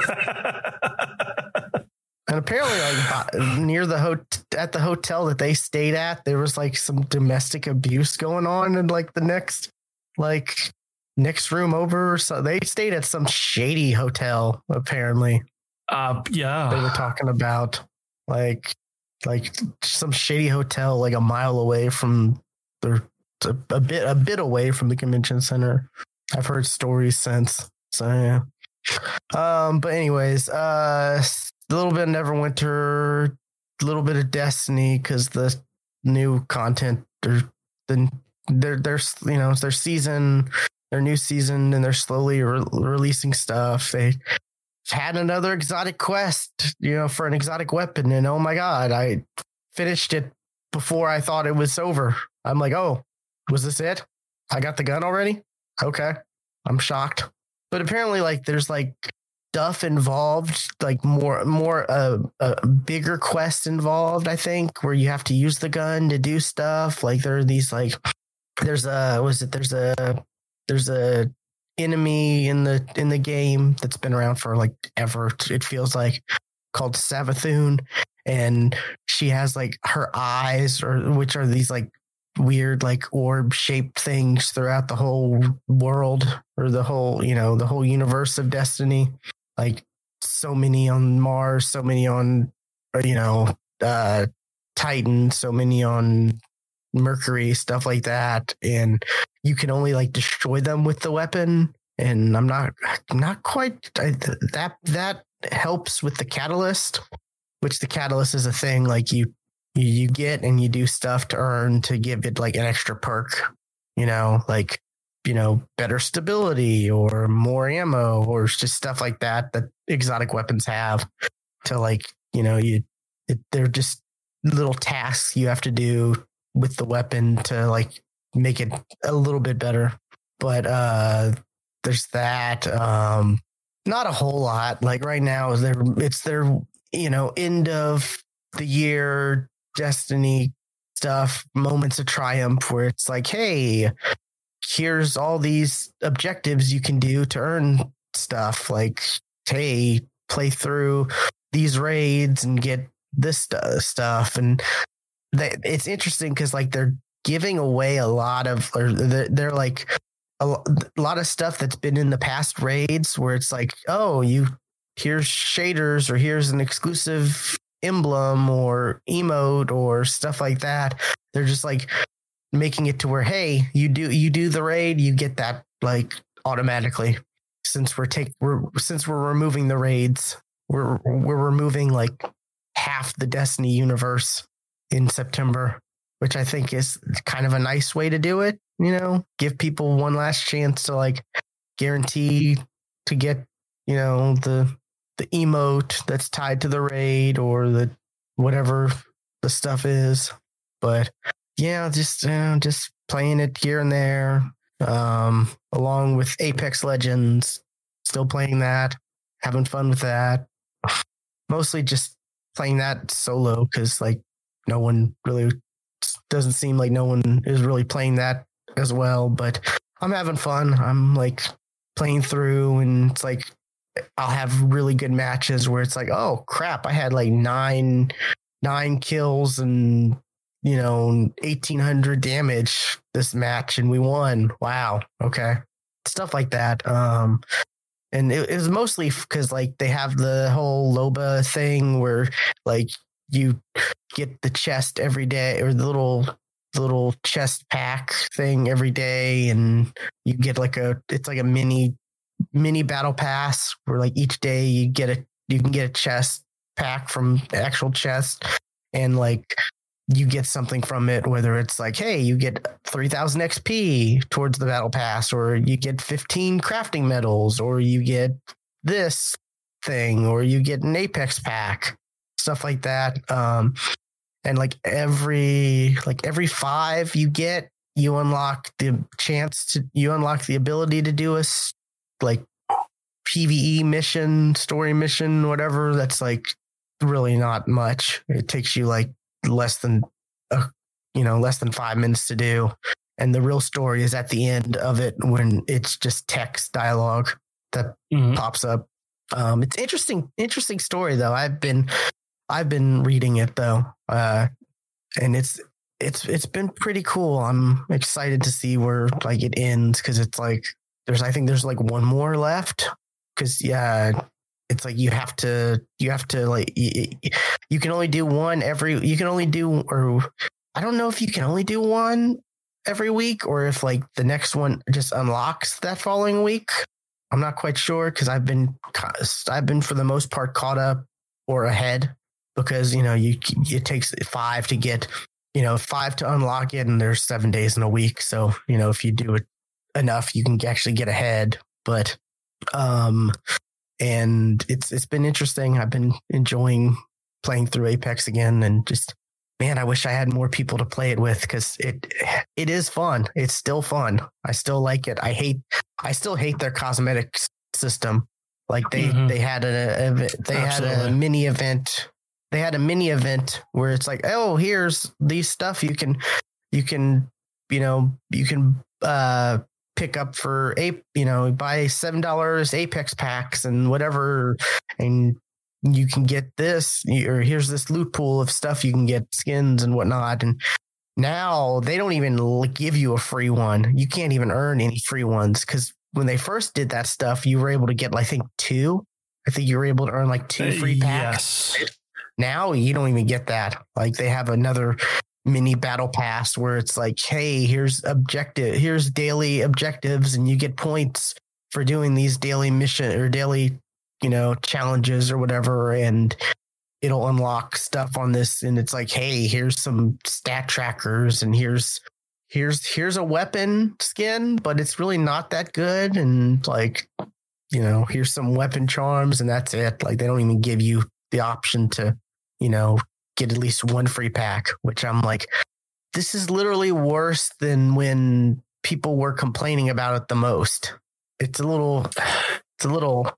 And apparently, like near the hot at the hotel that they stayed at, there was like some domestic abuse going on in like the next like next room over. So they stayed at some shady hotel. Apparently, uh, yeah, they were talking about like like some shady hotel like a mile away from the a, a bit a bit away from the convention center. I've heard stories since. So yeah. Um, but anyways, uh a little bit of Neverwinter, a little bit of Destiny because the new content they're the they're they're you know it's their season, their new season, and they're slowly re- releasing stuff. They had another exotic quest, you know, for an exotic weapon, and oh my god, I finished it before I thought it was over. I'm like, oh, was this it? I got the gun already. Okay, I'm shocked. But apparently, like, there's like stuff involved, like more more uh, a bigger quest involved. I think where you have to use the gun to do stuff. Like there are these like there's a was it there's a there's a enemy in the in the game that's been around for like ever. It feels like called Savathun, and she has like her eyes, or which are these like weird like orb shaped things throughout the whole world or the whole you know the whole universe of Destiny. Like so many on Mars, so many on you know uh Titan, so many on Mercury, stuff like that, and you can only like destroy them with the weapon. And I'm not not quite I, that that helps with the catalyst, which the catalyst is a thing like you you get and you do stuff to earn to give it like an extra perk, you know, like you know better stability or more ammo or just stuff like that that exotic weapons have to like you know you it, they're just little tasks you have to do with the weapon to like make it a little bit better. But uh there's that um not a whole lot. Like right now is there it's their you know end of the year destiny stuff moments of triumph where it's like hey here's all these objectives you can do to earn stuff. Like hey play through these raids and get this st- stuff. And they, it's interesting because like they're giving away a lot of or they're, they're like a, a lot of stuff that's been in the past raids where it's like oh you here's shaders or here's an exclusive emblem or emote or stuff like that. They're just like making it to where hey you do you do the raid you get that like automatically since we're take we're since we're removing the raids we're we're removing like half the destiny universe in september which i think is kind of a nice way to do it you know give people one last chance to like guarantee to get you know the the emote that's tied to the raid or the whatever the stuff is but yeah, just uh, just playing it here and there, um, along with Apex Legends. Still playing that, having fun with that. Mostly just playing that solo because like no one really doesn't seem like no one is really playing that as well. But I'm having fun. I'm like playing through, and it's like I'll have really good matches where it's like, oh crap, I had like nine nine kills and you know, 1800 damage this match and we won. Wow. Okay. Stuff like that. Um, and it, it was mostly because like they have the whole Loba thing where like you get the chest every day or the little little chest pack thing every day and you get like a it's like a mini mini battle pass where like each day you get a you can get a chest pack from the actual chest and like you get something from it, whether it's like, hey, you get 3000 XP towards the battle pass, or you get 15 crafting medals, or you get this thing, or you get an Apex pack, stuff like that. Um, and like every like every five you get, you unlock the chance to you unlock the ability to do a like PVE mission, story mission, whatever. That's like really not much. It takes you like less than a, you know less than five minutes to do and the real story is at the end of it when it's just text dialogue that mm-hmm. pops up um, it's interesting interesting story though i've been i've been reading it though uh, and it's it's it's been pretty cool i'm excited to see where like it ends because it's like there's i think there's like one more left because yeah it's like you have to you have to like you, you, can only do one every you can only do or I don't know if you can only do one every week or if like the next one just unlocks that following week. I'm not quite sure because I've been I've been for the most part caught up or ahead because you know you it takes five to get you know five to unlock it and there's seven days in a week so you know if you do it enough you can actually get ahead but um and it's it's been interesting. I've been enjoying playing through Apex again, and just man, I wish I had more people to play it with because it it is fun. It's still fun. I still like it. I hate I still hate their cosmetic system. Like they mm-hmm. they had a, a they Absolutely. had a mini event. They had a mini event where it's like, oh, here's these stuff you can you can you know you can uh pick up for ape, you know, buy seven dollars Apex packs and whatever, and you can get this, or here's this loot pool of stuff you can get skins and whatnot. And now they don't even give you a free one. You can't even earn any free ones because when they first did that stuff, you were able to get, I think, two. I think you were able to earn like two free packs. Yes. Now you don't even get that. Like they have another mini battle pass where it's like, hey, here's objective, here's daily objectives, and you get points for doing these daily mission or daily, you know, challenges or whatever. And it'll unlock stuff on this. And it's like, hey, here's some stat trackers and here's here's here's a weapon skin, but it's really not that good. And like, you know, here's some weapon charms and that's it. Like they don't even give you the option to, you know, get at least one free pack, which I'm like, this is literally worse than when people were complaining about it the most. It's a little, it's a little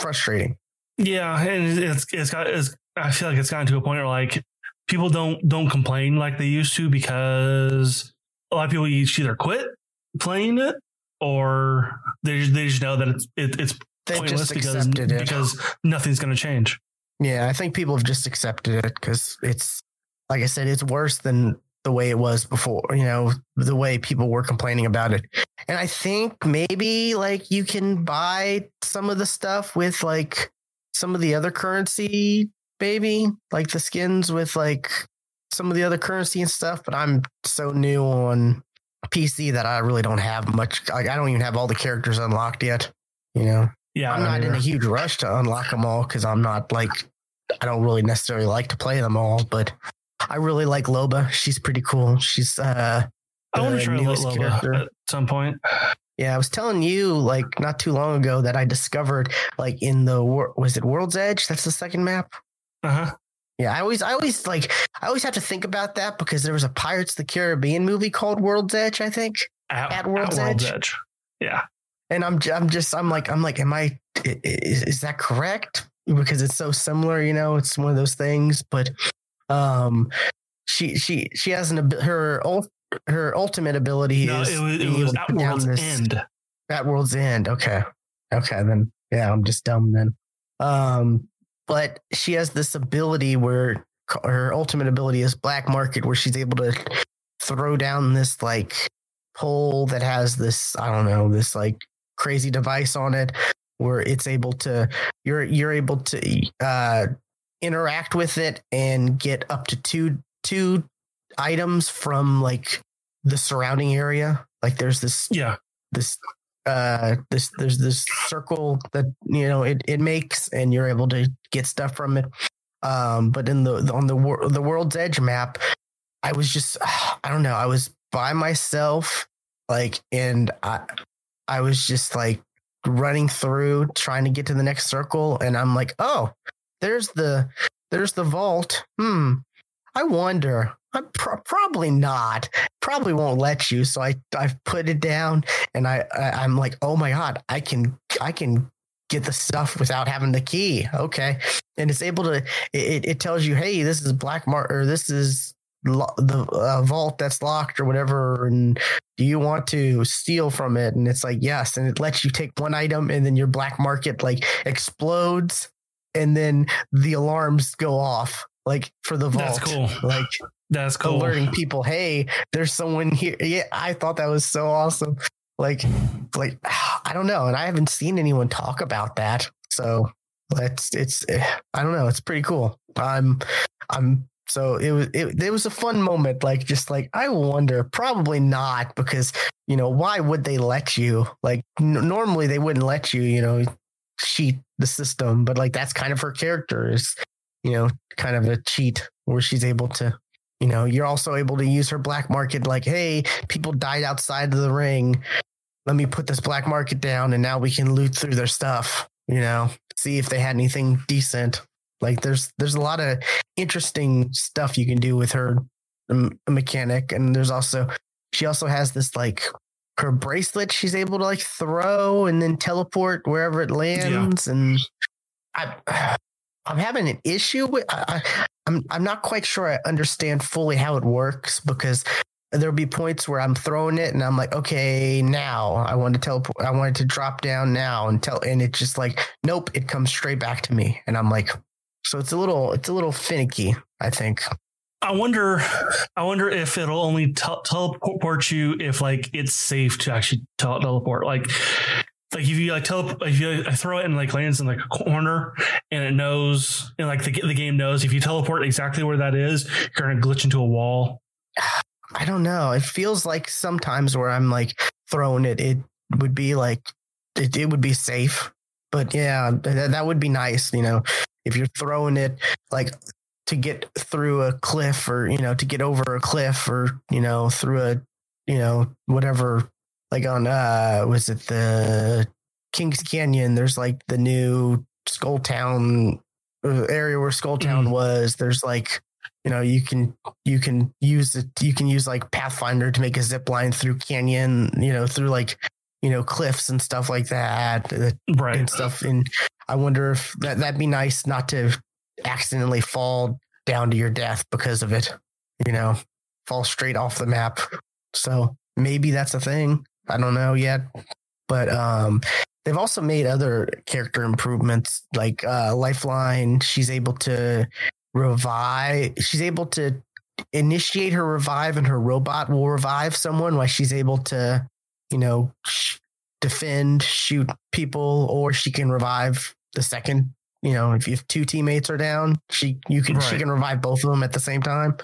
frustrating. Yeah, and it's it's got it's, I feel like it's gotten to a point where like people don't don't complain like they used to because a lot of people either quit playing it or they they just know that it's it, it's they pointless because it. because nothing's going to change. Yeah, I think people have just accepted it because it's like I said, it's worse than the way it was before. You know, the way people were complaining about it, and I think maybe like you can buy some of the stuff with like some of the other currency, maybe like the skins with like some of the other currency and stuff. But I'm so new on PC that I really don't have much. Like I don't even have all the characters unlocked yet. You know. Yeah, I'm not in a huge rush to unlock them all because I'm not like I don't really necessarily like to play them all, but I really like Loba. She's pretty cool. She's uh I want to try Loba character. at some point. Yeah, I was telling you like not too long ago that I discovered like in the was it World's Edge? That's the second map. Uh huh. Yeah, I always, I always like, I always have to think about that because there was a Pirates of the Caribbean movie called World's Edge, I think. At, at World's, at Edge. World's Edge. Yeah and I'm I'm just I'm like I'm like am I is, is that correct? Because it's so similar you know it's one of those things but um she she she has an her her ultimate ability no, is it was, it was at world's this, end. At world's end okay. Okay then yeah I'm just dumb then. Um but she has this ability where her ultimate ability is black market where she's able to throw down this like pole that has this I don't know this like crazy device on it where it's able to you're you're able to uh, interact with it and get up to two two items from like the surrounding area. Like there's this yeah this uh this there's this circle that you know it it makes and you're able to get stuff from it. Um, but in the on the the world's edge map, I was just I don't know I was by myself like and I I was just like running through trying to get to the next circle and I'm like, "Oh, there's the there's the vault. Hmm. I wonder. I'm pro- probably not. Probably won't let you." So I I put it down and I, I I'm like, "Oh my god, I can I can get the stuff without having the key. Okay. And it's able to, it, it tells you, hey, this is black mark or this is the uh, vault that's locked or whatever and do you want to steal from it? And it's like yes and it lets you take one item and then your black market like explodes and then the alarms go off like for the vault. that's cool. Like that's cool. alerting people hey there's someone here. Yeah i thought that was so awesome. Like like i don't know and i haven't seen anyone talk about that. So it's it's i don't know it's pretty cool. I'm i'm so it was it, it was a fun moment like just like i wonder probably not because you know why would they let you? Like n- normally they wouldn't let you you know cheat the system but like that's kind of her character is you know kind of a cheat where she's able to you know you're also able to use her black market like hey people died outside of the ring. Let me put this black market down and now we can loot through their stuff you know see if they had anything decent like there's there's a lot of interesting stuff you can do with her um, mechanic, and there's also she also has this like her bracelet she's able to like throw and then teleport wherever it lands, yeah. and I. I'm having an issue with. I, I'm I'm not quite sure I understand fully how it works because there'll be points where I'm throwing it and I'm like, okay, now I want to teleport. I want it to drop down now and tell, and it's just like, nope, it comes straight back to me, and I'm like, So it's a little it's a little finicky, I think. I wonder. I wonder if it'll only tel- teleport you if like it's safe to actually tel- teleport. Like, like if you like tele- if you like, throw it and like lands in like a corner and it knows and like the the game knows if you teleport exactly where that is, you're gonna glitch into a wall. I don't know. It feels like sometimes where I'm like throwing it, it would be like it, it would be safe. But yeah, that, that would be nice, you know, if you're throwing it like to get through a cliff or, you know, to get over a cliff or, you know, through a, you know, whatever, like on, uh, was it the Kings Canyon? There's like the new Skull Town uh, area where Skull Town Mhm. was. There's like, you know, you can, you can use it, you can use like Pathfinder to make a zip line through canyon, you know, through like, you know, cliffs and stuff like that uh, Right. and stuff. And I wonder if that that'd be nice not to accidentally fall down to your death because of it. You know, fall straight off the map. So maybe that's a thing. I don't know yet. But um they've also made other character improvements like uh Lifeline. She's able to revive she's able to initiate her revive and her robot will revive someone while she's able to, you know, defend, shoot people, or she can revive the second. You know, if, if two teammates are down, she you can she can revive both of them at the same time.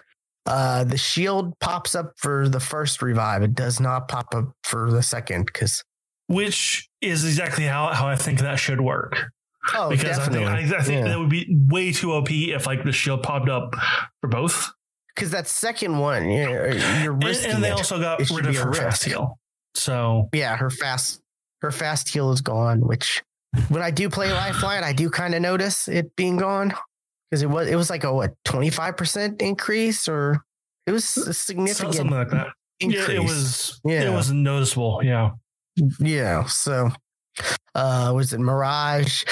Uh, the shield pops up for the first revive. It does not pop up for the second because Which is exactly how, how I think that should work. oh, because definitely, I think, I, I think Yeah. that would be way too OP if like the shield popped up for both. because that second one, you're, you're And, risking and they it. also got It rid of her fast heal. So yeah, her fast her fast heal is gone. Which when I do play Lifeline, I do kind of notice it being gone because it was it was like a what twenty five percent increase or it was significant something like that. increase. Yeah, it was. Yeah. it was noticeable. Yeah, Yeah. So, uh, was it Mirage?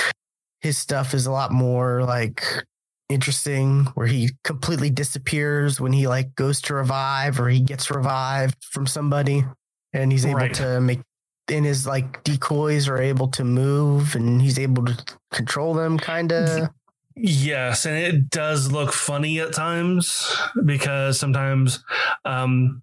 His stuff is a lot more like interesting, where he completely disappears when he like goes to revive or he gets revived from somebody, and he's able Right. to make. And his like decoys are able to move, and he's able to control them, kind of. yes, and it does look funny at times because sometimes, um,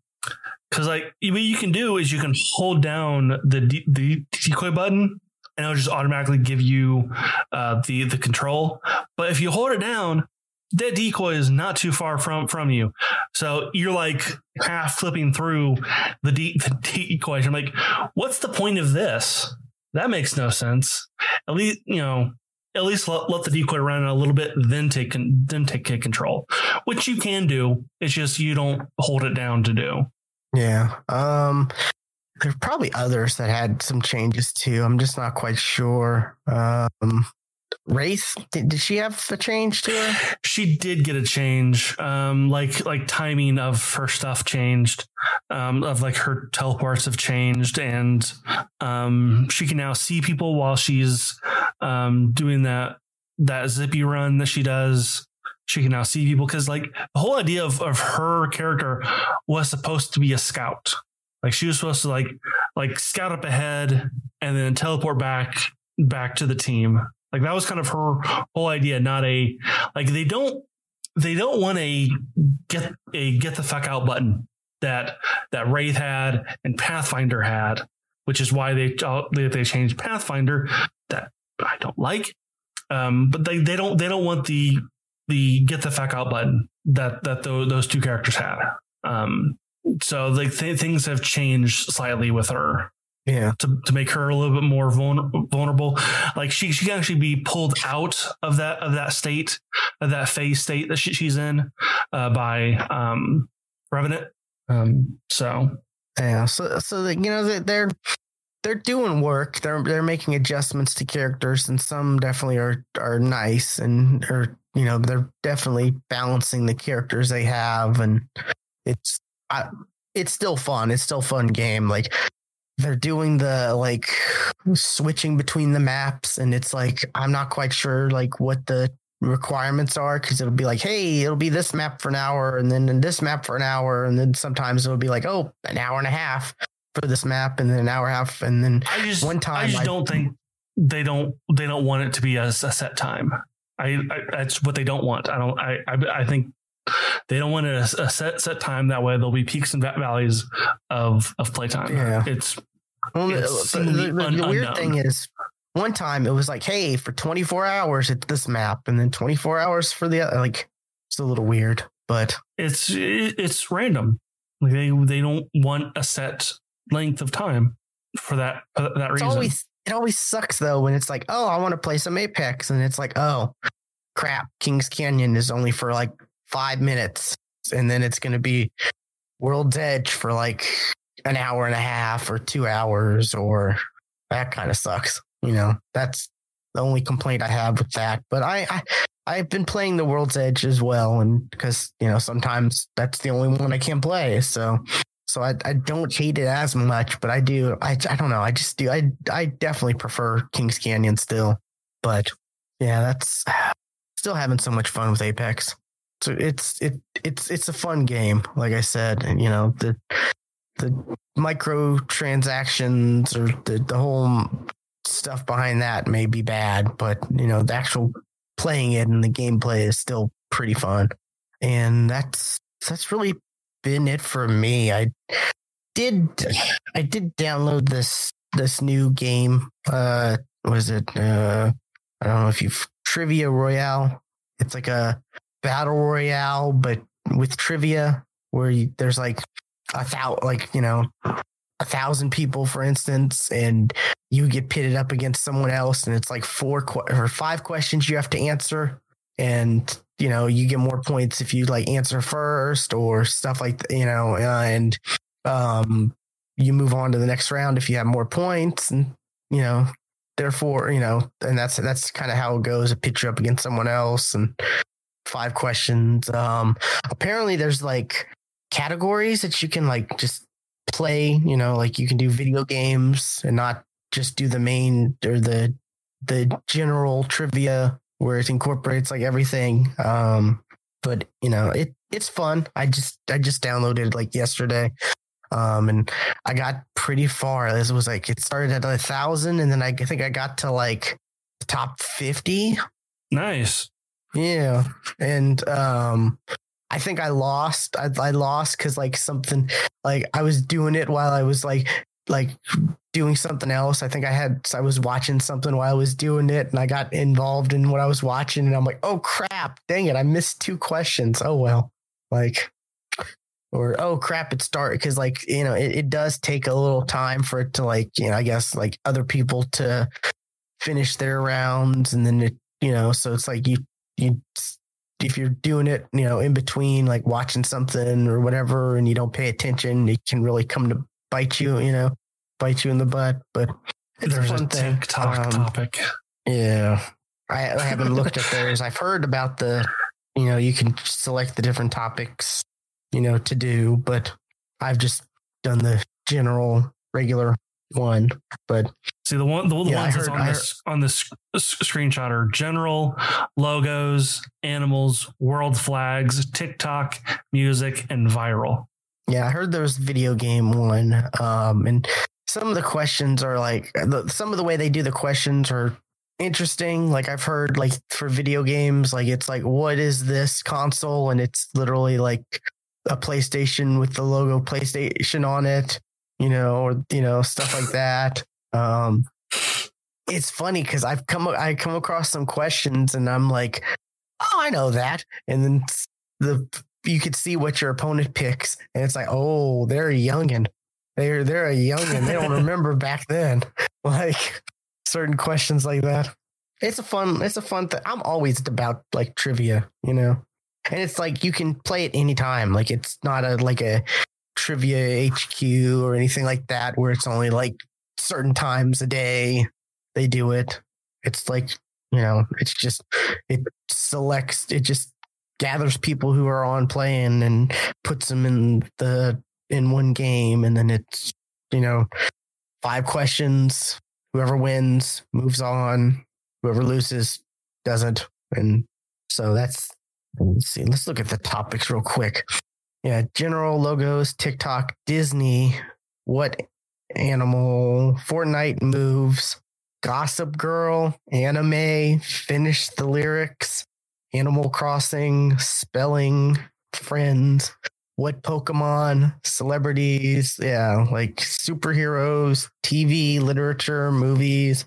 because like what you can do is you can hold down the de- the decoy button. And it'll just automatically give you uh, the the control. But if you hold it down, that decoy is not too far from from you. So you're like half flipping through the, de- the decoy. I'm like, what's the point of this? That makes no sense. At least you know. At least let, let the decoy run a little bit, then take then take control, which you can do. It's just you don't hold it down to do. Yeah. Um there's probably others that had some changes too. I'm just not quite sure. Um Wraith, did, did she have a change to her? She did get a change, um, like like timing of her stuff changed, um, of like her teleports have changed, and um, she can now see people while she's um, doing that that zippy run that she does. She can now see people because like the whole idea of, of her character was supposed to be a scout. Like she was supposed to like like scout up ahead and then teleport back back to the team. Like that was kind of her whole idea, not a like they don't they don't want a get a get the fuck out button that that Wraith had and Pathfinder had, which is why they they, they changed Pathfinder that I don't like. Um, but they, they don't they don't want the the get the fuck out button that that those, those two characters had. Um, so like th- things have changed slightly with her Yeah. to, to make her a little bit more vulnerable. Like she she can actually be pulled out of that of that state of that phase state that she, she's in uh, by um, Revenant. Um, so Yeah. So so that, you know they- they're they're doing work. They're they're making adjustments to characters, and some definitely are are nice, and or you know they're definitely balancing the characters they have, and it's I, it's still fun. It's still fun game. Like they're doing the like switching between the maps, and it's like I'm not quite sure like what the requirements are because it'll be like, hey, it'll be this map for an hour, and then this map for an hour, and then sometimes it'll be like, oh, an hour and a half for this map, and then an hour and a half, and then I just One time I just I- don't think they don't they don't want it to be a, a set time. I, I that's what they don't want. I don't. I I, I think they don't want a, a, set set time. That way, there'll be peaks and valleys of of playtime. Yeah. It's Well, It's the, the- the- un- the weird unknown. thing is, one time it was like, hey, for 24 hours it's this map, and then 24 hours for the other. Like, it's a little weird, but it's it's random. Like they they don't want a set length of time for that for that it's reason. always it always sucks though when it's like, oh, I want to play some Apex, and it's like, oh, crap, Kings Canyon is only for like five minutes, and then it's gonna be World's Edge for like an hour and a half or two hours, or that kind of sucks. You know, that's the only complaint I have with that. But I, I I've been playing the World's Edge as well, and because you know sometimes that's the only one I can play, so so I, I don't hate it as much, but I do. I, I don't know. I just do. I I definitely prefer Kings Canyon still, but yeah, that's still having so much fun with Apex. So it's it it's it's a fun game, like I said, you know the the micro transactions or the the whole stuff behind that may be bad, but you know the actual playing it and the gameplay is still pretty fun, and that's that's really been it for me. I did I did download this this new game. Uh was it uh I don't know if you've Trivia Royale. It's like a battle royale, but with trivia where you, there's like a thousand, like, you know, a thousand people, for instance, and you get pitted up against someone else, and it's like four or five questions you have to answer. And, you know, you get more points if you like answer first or stuff like, th- you know, uh, and, um, you move on to the next round if you have more points and, you know, therefore, you know, and that's, that's kind of how it goes. It pits you up against someone else and five questions. Um, apparently there's like categories that you can like just play, you know, like you can do video games and not just do the main or the, the general trivia where it incorporates like everything. Um, but you know, it it's fun. I just I just downloaded like yesterday. Um, and I got pretty far. This was like it started at a thousand, and then I think I got to like top fifty. nice. Yeah, and um, I think I lost. I, I lost because like something like I was doing it while I was like like doing something else. I think I had I was watching something while I was doing it, and I got involved in what I was watching, and I'm like, oh crap, dang it, I missed two questions. Oh well, like. Or oh crap! It started because like you know it, it does take a little time for it to like you know I guess like other people to finish their rounds and then it you know so it's like you you if you're doing it, you know, in between like watching something or whatever, and you don't pay attention, it can really come to bite you, you know, bite you in the butt. But it's There's a a fun thing. TikTok Um, topic. Yeah, I, I haven't looked at theirs. I've heard about the, you know, you can select the different topics, you know, to do, but I've just done the general regular one. But See the one the, the Yeah, ones that's on this on this screenshot are general logos, animals, world flags, TikTok, music, and viral. Yeah, I heard there was video game one. Um, and some of the questions are like the, some of the way they do the questions are interesting. Like I've heard like for video games, like it's like what is this console? And it's literally like a PlayStation with the logo PlayStation on it, you know, or you know stuff like that. Um, it's funny because I've come I come across some questions and I'm like, oh, I know that, and then the you could see what your opponent picks, and it's like, oh, they're a youngin. They're they're a youngin. They don't remember back then, like certain questions like that. It's a fun. It's a fun thing. I'm always about like trivia, you know, and it's like you can play it anytime. Like it's not a like a trivia HQ or anything like that where it's only like certain times a day they do it. It's like you know, it's just it selects. It just gathers people who are on playing and puts them in the in one game and then it's you know five questions whoever wins moves on whoever loses doesn't and so that's let's see let's look at the topics real quick yeah general logos tiktok disney what animal fortnite moves Gossip Girl, anime, finish the lyrics, Animal Crossing, spelling, friends, what Pokemon, celebrities, yeah, like superheroes, TV, literature, movies,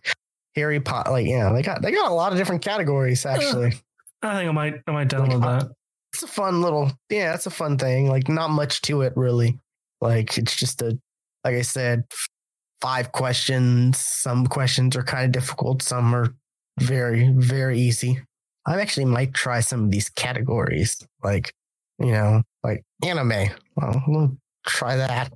Harry Potter. Like, yeah, they got they got a lot of different categories actually. I think I might I might download Like, that. It's a fun little, yeah, it's a fun thing. Like, not much to it really. Like, it's just a, like I said, five questions. Some questions are kind of difficult. Some are very, very easy. I actually might try some of these categories, like, you know, like anime. Well, we'll try that.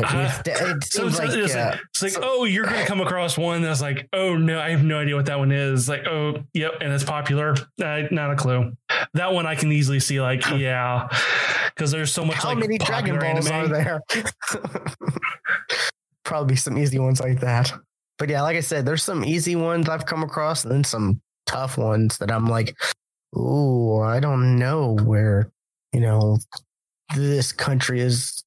But it's, it So seems it's, like, it's, uh, like, it's like, so- oh, you're going to come across one that's like, oh no, I have no idea what that one is. Like, oh, yep, and it's popular. Uh, not a clue. That one I can easily see. Like, yeah, because there's so much. how like, many Dragon Balls anime. are there? Probably some easy ones like that. But yeah, like I said, there's some easy ones I've come across, and then some tough ones that I'm like, ooh, I don't know where, you know, this country is,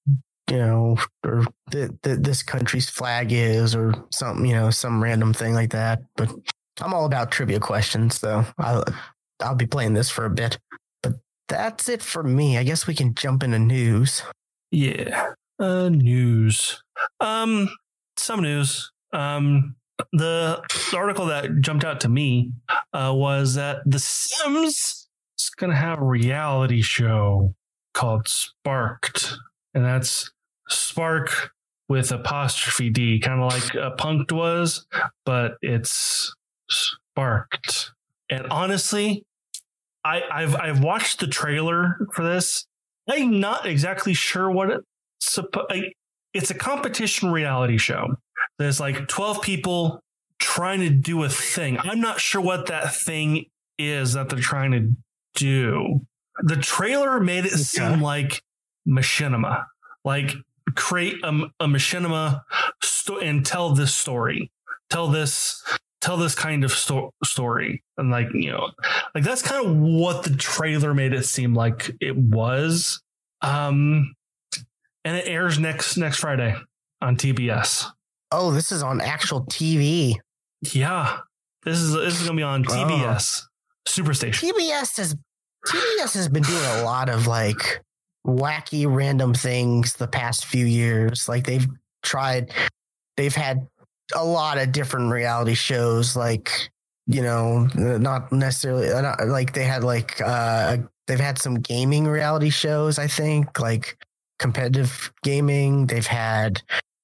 you know, or th- th- this country's flag is, or something, you know, some random thing like that. But I'm all about trivia questions, so I'll I'll be playing this for a bit. But that's it for me. I guess we can jump into news. Yeah. Uh, news. Um, some news. Um, the, the article that jumped out to me uh, was that The Sims is going to have a reality show called Sparked, and that's Spark with apostrophe D, kind of like uh, Punked was, but it's Sparked. And honestly, I, I've I've watched the trailer for this. I'm not exactly sure what it's. It's a competition reality show. There's like 12 people trying to do a thing. I'm not sure what that thing is that they're trying to do. The trailer made it Okay. seem like machinima, like create a, a machinima sto- and tell this story, tell this tell this kind of sto- story. And like you know like that's kind of what the trailer made it seem like it was. Um and it airs next next friday on tbs Oh, this is on actual TV. yeah. This is this is gonna be on Oh. tbs superstation TBS has TBS has been doing a lot of like wacky random things the past few years. Like they've tried they've had a lot of different reality shows like you know not necessarily uh, not, like they had like uh they've had some gaming reality shows I think like competitive gaming they've had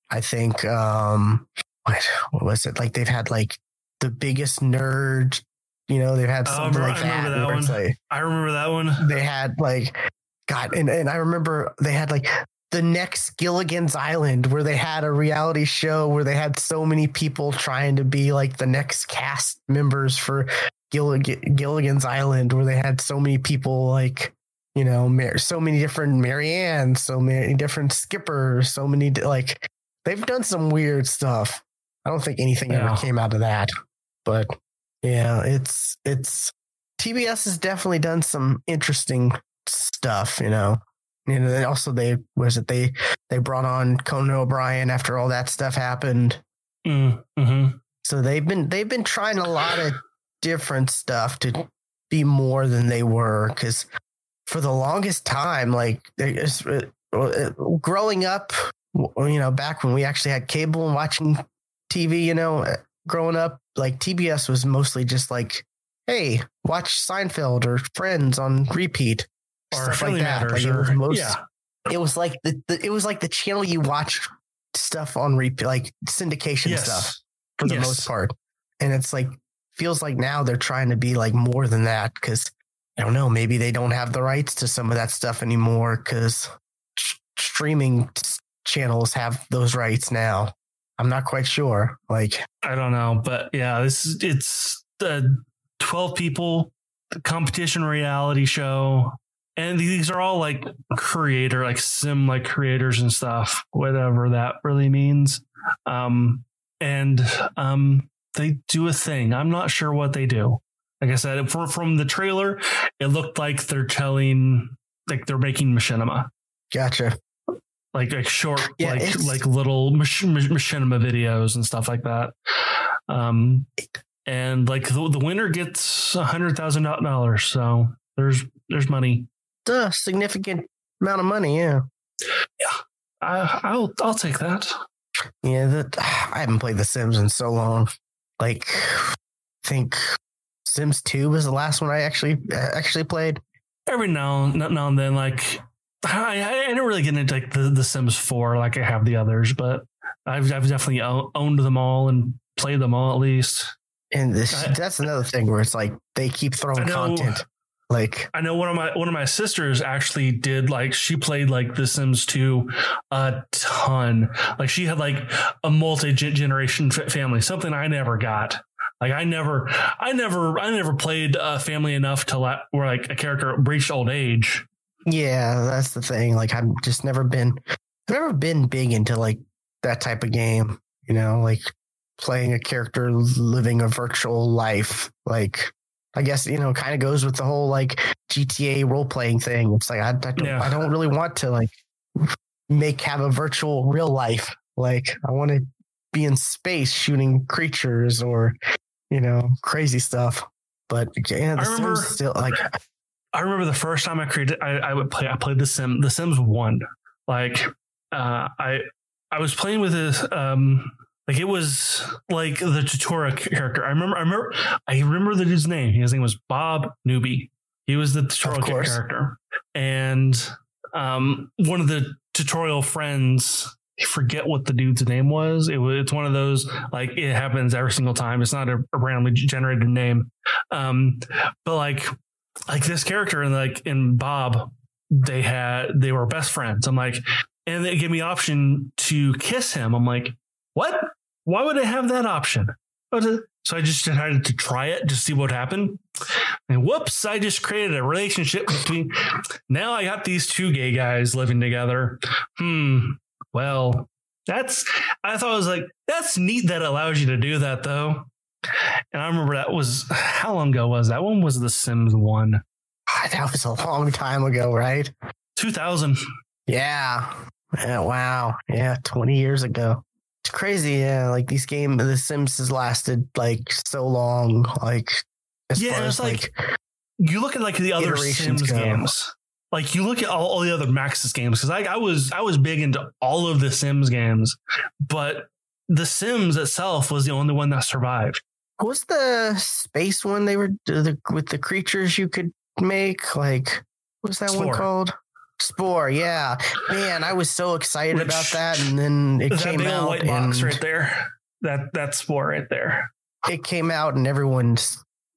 I think um what what was it like they've had like the biggest nerd you know they've had Oh, something remember- like I remember that, that where it's one. like i remember that one they had like God, and, and I remember they had like the next Gilligan's Island where they had a reality show where they had so many people trying to be like the next cast members for Gillig- Gilligan's Island where they had so many people like you know Mar- so many different Marianne, so many different skippers, so many di- like they've done some weird stuff. I don't think anything Yeah. ever came out of that, but yeah, it's it's TBS has definitely done some interesting stuff, you know. And then also they was it they they brought on Conan O'Brien after all that stuff happened. mm, mhm. So they've been they've been trying a lot of different stuff to be more than they were because for the longest time, like they just, uh, uh, growing up, you know, back when we actually had cable and watching TV, you know, uh, growing up, like TBS was mostly just like, hey, watch Seinfeld or Friends on repeat or stuff like that. Like, it was or most- yeah it was like the, the it was like the channel you watch stuff on repeat, like syndication yes stuff for the Yes. most part. And it's like feels like now they're trying to be like more than that because I don't know, maybe they don't have the rights to some of that stuff anymore because streaming channels have those rights now. I'm not quite sure. Like, I don't know, but yeah, this is it's the twelve people competition reality show, and these are all like creator, like sim like creators and stuff, whatever that really means. Um, and um, they do a thing. I'm not sure what they do. Like I said, from from the trailer, it looked like they're telling, like they're making machinima. gotcha. like like short Yeah, like like little mach- mach- machinima videos and stuff like that. Um, and like the, the winner gets a hundred thousand dollars. So there's there's money. A significant amount of money. Yeah. I, I'll I'll take that. Yeah. That I haven't played The Sims in so long. Like, I think Sims 2 was the last one I actually uh, actually played. Every now now and then, like I I didn't really get into like the, the Sims Four like I have the others, but I've I've definitely owned them all and played them all at least. And this, I- that's another thing where it's like they keep throwing content. Like, I know one of my one of my sisters actually did like she played like The Sims 2 a ton. Like she had like a multi generation family, something I never got. Like I never, I never, I never played a family enough to let where like a character reached old age. yeah, that's the thing. Like, I've just never been, I've never been big into like that type of game. You know, like playing a character living a virtual life. Like, I guess you know, kind of goes with the whole like GTA role playing thing. It's like I, I don't, Yeah. I don't really want to like make have a virtual real life. Like, I want to be in space shooting creatures or you know crazy stuff. But yeah, the I remember- Sims still like I remember the first time I created, I, I would play, I played The Sim, The Sims One. Like, uh, I, I was playing with this, um, like it was like the tutorial character. I remember, I remember, I remember the dude's name. His name was Bob Newbie. He was the tutorial character, and um, one of the tutorial friends. I forget what the dude's name was. It was it's one of those like it happens every single time. It's not a, a randomly generated name, um, but like like this character and like in Bob, they had they were best friends. I'm like, and they gave me option to kiss him. I'm like, what? Why would I have that option? So I just decided to try it to see what happened. And whoops, I just created a relationship between now I got these two gay guys living together. Hmm. Well, that's I thought it was like that's neat that allows you to do that though. And I remember that was how long ago was that? one? was the Sims one? That was a long time ago, right? 2000. Yeah. Yeah. Wow. Yeah. 20 years ago. It's crazy. Yeah. Like these game, The Sims has lasted like so long. Like, Yeah, it's as like- You look at like the other Sims go. games. Like you look at all, all the other Maxis games because I, I was I was big into all of the Sims games, but the Sims itself was the only one that survived. what was the space one they were the, with the creatures you could make? Like, what was that one called? Spore. Yeah. Man, I was so excited Which- about that. And then it came out white box and right there. That that spore right there. it came out and everyone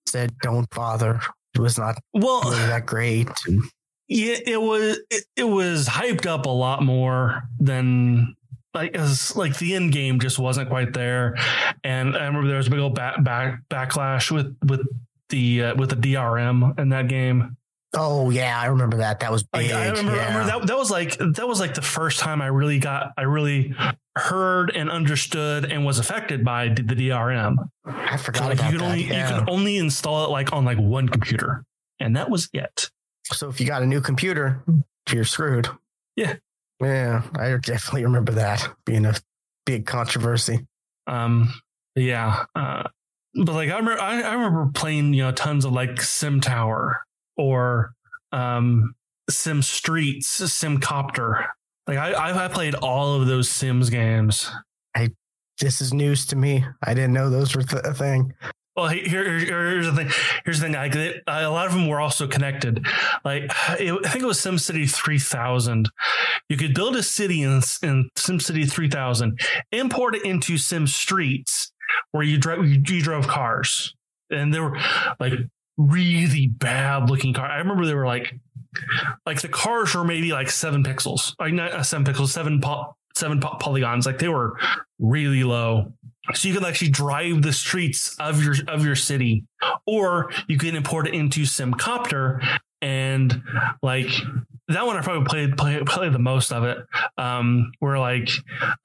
said, don't bother. It was not Well, really that great. And Yeah, it was it, it was hyped up a lot more than like as like the end game just wasn't quite there, and I remember there was a big old back, back backlash with with the uh, with the DRM in that game. Oh yeah, I remember that. That was big. I remember, I remember that that was like that was like the first time I really got I really heard and understood and was affected by the, DRM. I forgot like about you could that. only yeah. you could only install it like on like one computer, and that was it. so if you got a new computer, you're screwed. Yeah. Yeah, I definitely remember that being a big controversy. Um, yeah. Uh, but like I remember, I, I remember playing you know tons of like Sim Tower or um Sim Streets, Sim Copter. Like I, I I played all of those Sims games. I This is news to me. I didn't know those were th- a thing. Well, here, here- here's the thing. Here's the thing. Like, a lot of them were also connected. Like, it, I think it was SimCity 3000. You could build a city in, in SimCity 3000, import it into Sim Streets, where you drove you, you drove cars, and there were like really bad looking car. I remember they were like, like the cars were maybe like seven pixels, like not uh, seven pixels, seven po- seven po- polygons. Like they were really low so you could actually drive the streets of your of your city or you can import it into simcopter and like that one I probably played play, played the most of it. Um, where like,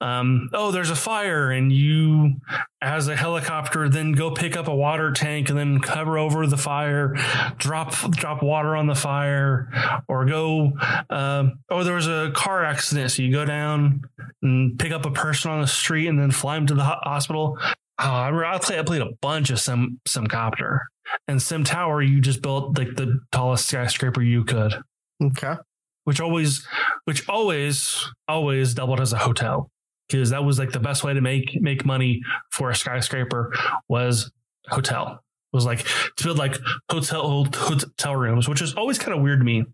um, oh, there's a fire, and you, as a helicopter, then go pick up a water tank and then cover over the fire, drop drop water on the fire, or go. Um, oh, there was a car accident, so you go down and pick up a person on the street and then fly them to the hospital. Oh, I, I played I played a bunch of some some copter and sim tower. You just built like the tallest skyscraper you could Okay. Which always which always always doubled as a hotel. Because that was like the best way to make make money for a skyscraper was hotel. Was like to build like hotel hotel rooms which is always kind of weird to me.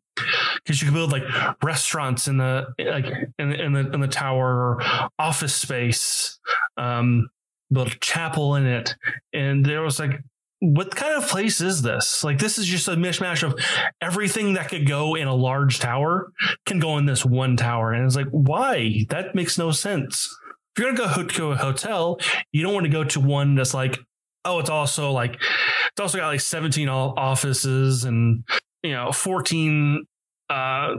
Because you could build like restaurants in the like in, in the in the tower or office space um build a chapel in it. And there was like what kind of place is this? Like, this is just a mishmash of everything that could go in a large tower can go in this one tower. And it's like, why? That makes no sense. If you're gonna go to a hotel, you don't want to go to one that's like, oh, it's also like, it's also got like 17 offices and you know 14 uh,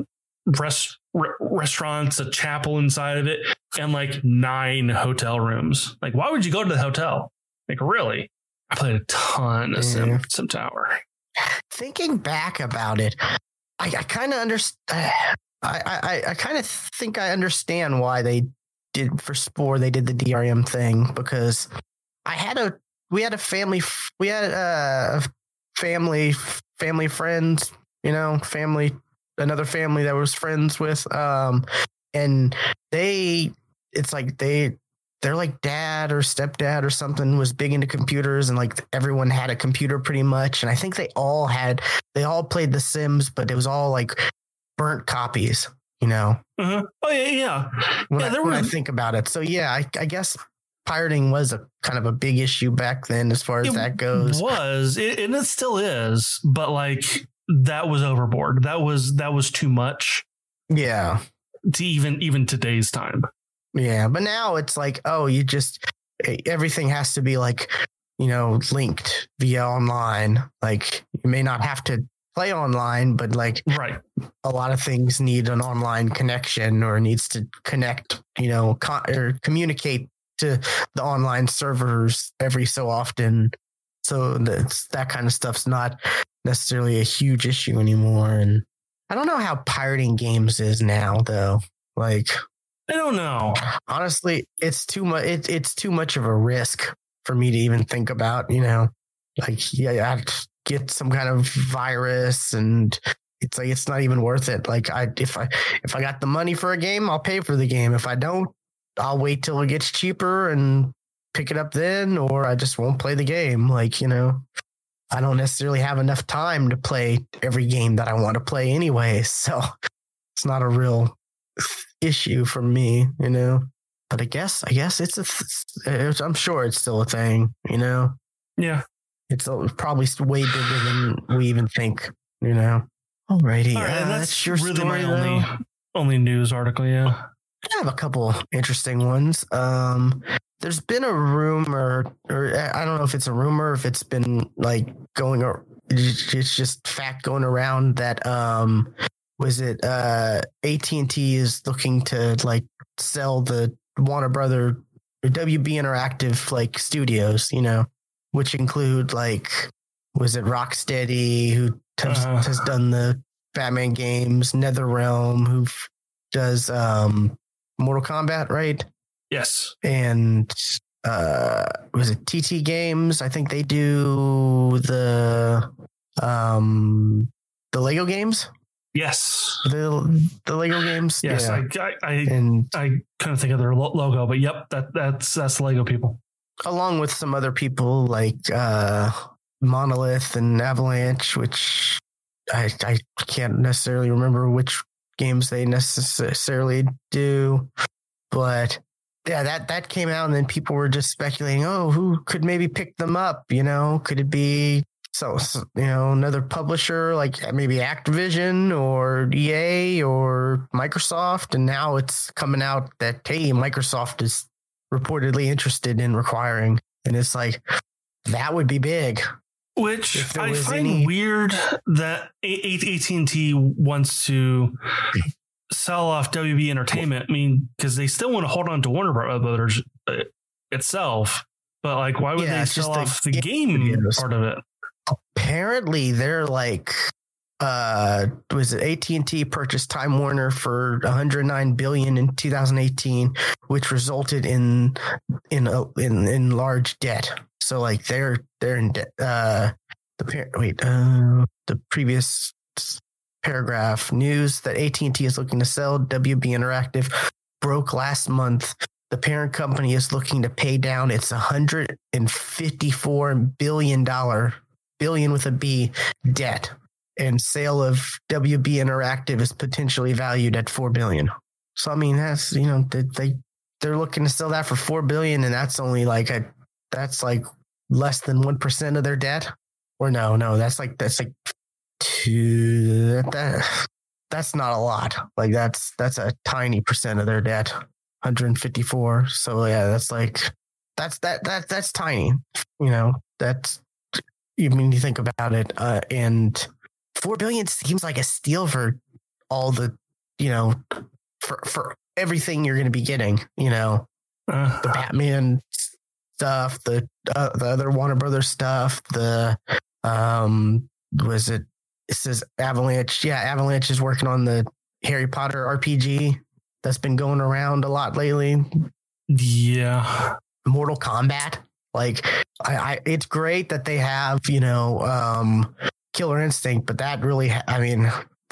rest, re- restaurants, a chapel inside of it, and like nine hotel rooms. Like, why would you go to the hotel? Like, really? I played a ton of Sim, Yeah. Sim Tower. Thinking back about it, I, I kind of understand. I, I, I kind of think I understand why they did for Spore. They did the DRM thing because I had a we had a family we had a family family friends you know family another family that was friends with um and they it's like they they're like dad or stepdad or something was big into computers and like everyone had a computer pretty much and i think they all had they all played the sims but it was all like burnt copies you know Uh-huh. Oh yeah, yeah. when, Yeah, I, when I think about it so yeah I, I guess pirating was a kind of a big issue back then as far as It that goes It Was it, and it still is, but like that was overboard. That was that was too much yeah to even even today's time. Yeah, but now it's like, oh, you just e, everything has to be like, you know, linked via online. Like you may not have to play online, but like Right. a lot of things need an online connection or needs to connect, you know, con- or communicate to the online servers every so often. So that's that kind of stuff's not necessarily a huge issue anymore. And I don't know how pirating games is now, though. Like I don't know. honestly, it's too much. It, it's too much of a risk for me to even think about. You know, like yeah, I'd get some kind of virus, and it's like it's not even worth it. Like I, if I if I got the money for a game, I'll pay for the game. If I don't, I'll wait till it gets cheaper and pick it up then, or I just won't play the game. Like you know. I don't necessarily have enough time to play every game that I want to play anyway. So it's not a real issue for me, you know. But I guess, I guess it's a. th- It's, I'm sure it's still a thing, you know. Yeah. It's a- probably way bigger than we even think, you know. Alrighty, All right, uh, and that's, your really story. my only though. only news article. Yeah. I have a couple interesting ones. Um, there's been a rumor, or I don't know if it's a rumor, if it's been like going, it's just fact going around that um, was it uh AT and T is looking to like sell the Warner Brother WB Interactive like studios, you know, which include like was it Rocksteady who has, Uh. has done the Batman games, NetherRealm who does um Mortal Kombat, right? Yes. And uh was it TT Games? I think they do the um the Lego games. Yes. The the Lego games. Yes. Yeah. I, I I and I couldn't think of their logo, but yep, that that's that's the Lego people. along with some other people like uh Monolith and Avalanche, which I I can't necessarily remember which games they necessarily do, but yeah, that that came out and then people were just speculating, oh, who could maybe pick them up? You know, could it be so, you know another publisher like maybe Activision or EA or Microsoft? And now it's coming out that hey, Microsoft is reportedly interested in requiring, and it's like that would be big. Which I find any- weird that AT and T wants to sell off WB Entertainment. I mean, because they still want to hold on to Warner Brothers uh, itself, but like, why would Yeah, they sell just the off the game game studios. part of it? Apparently they're like uh was it AT&T purchased Time Warner for 109 billion in 2018 which resulted in in a, in in large debt. So like they're they're in debt uh the par- wait uh the previous paragraph news that AT&T is looking to sell WB Interactive broke last month. The parent company is looking to pay down its 154 billion dollar billion with a B debt, and sale of WB Interactive is potentially valued at four billion. So I mean, that's you know they, they they're looking to sell that for four billion, and that's only like a that's like less than one percent of their debt. Or no, no, that's like that's like two that, that that's not a lot. Like that's that's a tiny percent of their debt. 154. So yeah, that's like that's that that that's tiny. You know, that's you mean you think about it, uh, and four billion seems like a steal for all the, you know, for for everything you're going to be getting. You know, Uh, the Batman stuff, the uh, the other Warner Brothers stuff, the um, was it? It says Avalanche. Yeah, Avalanche is working on the Harry Potter RPG that's been going around a lot lately. yeah, Mortal Kombat. Like I, I it's great that they have, you know, um Killer Instinct, but that really ha- I mean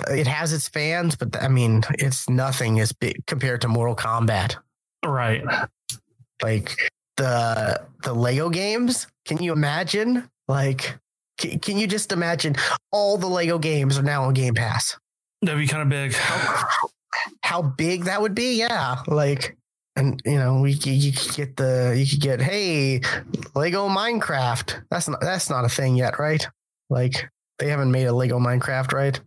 it has its fans, but I mean it's nothing as big compared to Mortal Kombat. right. Like the the Lego games, can you imagine? Like can, can you just imagine all the Lego games are now on Game Pass? That'd be kind of big. How, how big that would be? Yeah, like and you know we you could get the you could get hey Lego Minecraft. That's not that's not a thing yet, right? Like they haven't made a Lego Minecraft, right?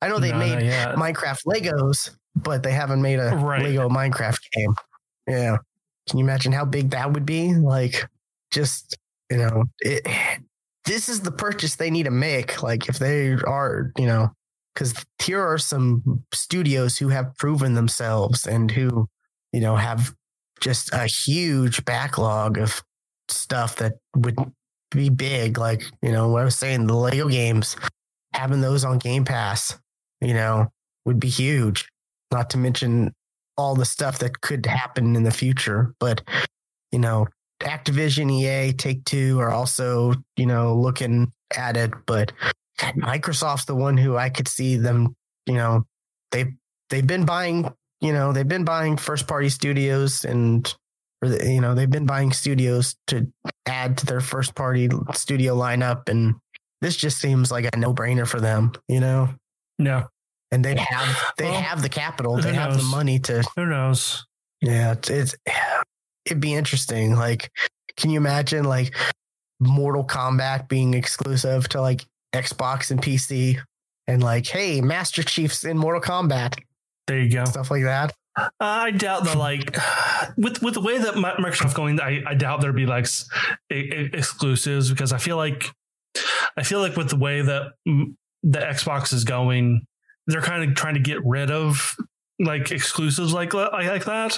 I know they No, made. Minecraft Legos, but they haven't made a Right. Lego Minecraft game. Yeah. Can you imagine how big that would be? Like just, you know, it this is the purchase they need to make. Like if they are, you know, because here are some studios who have proven themselves and who, you know, have just a huge backlog of stuff that would be big. Like, you know, what I was saying, the Lego games, having those on Game Pass, you know, would be huge. Not to mention all the stuff that could happen in the future. But, you know, Activision, EA, Take Two are also, you know, looking at it. But Microsoft's the one who I could see them, you know, they they've been buying, you know, they've been buying first party studios and the, you know, they've been buying studios to add to their first party studio lineup and this just seems like a no-brainer for them, you know. Yeah. And they have they Well, have the capital, they have the money to Who knows? yeah, it's, it's it'd be interesting. Like, can you imagine like Mortal Kombat being exclusive to like Xbox and PC, and like, hey, Master Chief's in Mortal Kombat, There you go. stuff like that. Uh, I doubt that, like, with with the way that Mi- Microsoft going, I, I doubt there'd be like exclusives because I feel like I feel like with the way that the Xbox is going, they're kind of trying to get rid of like exclusives like like, like that.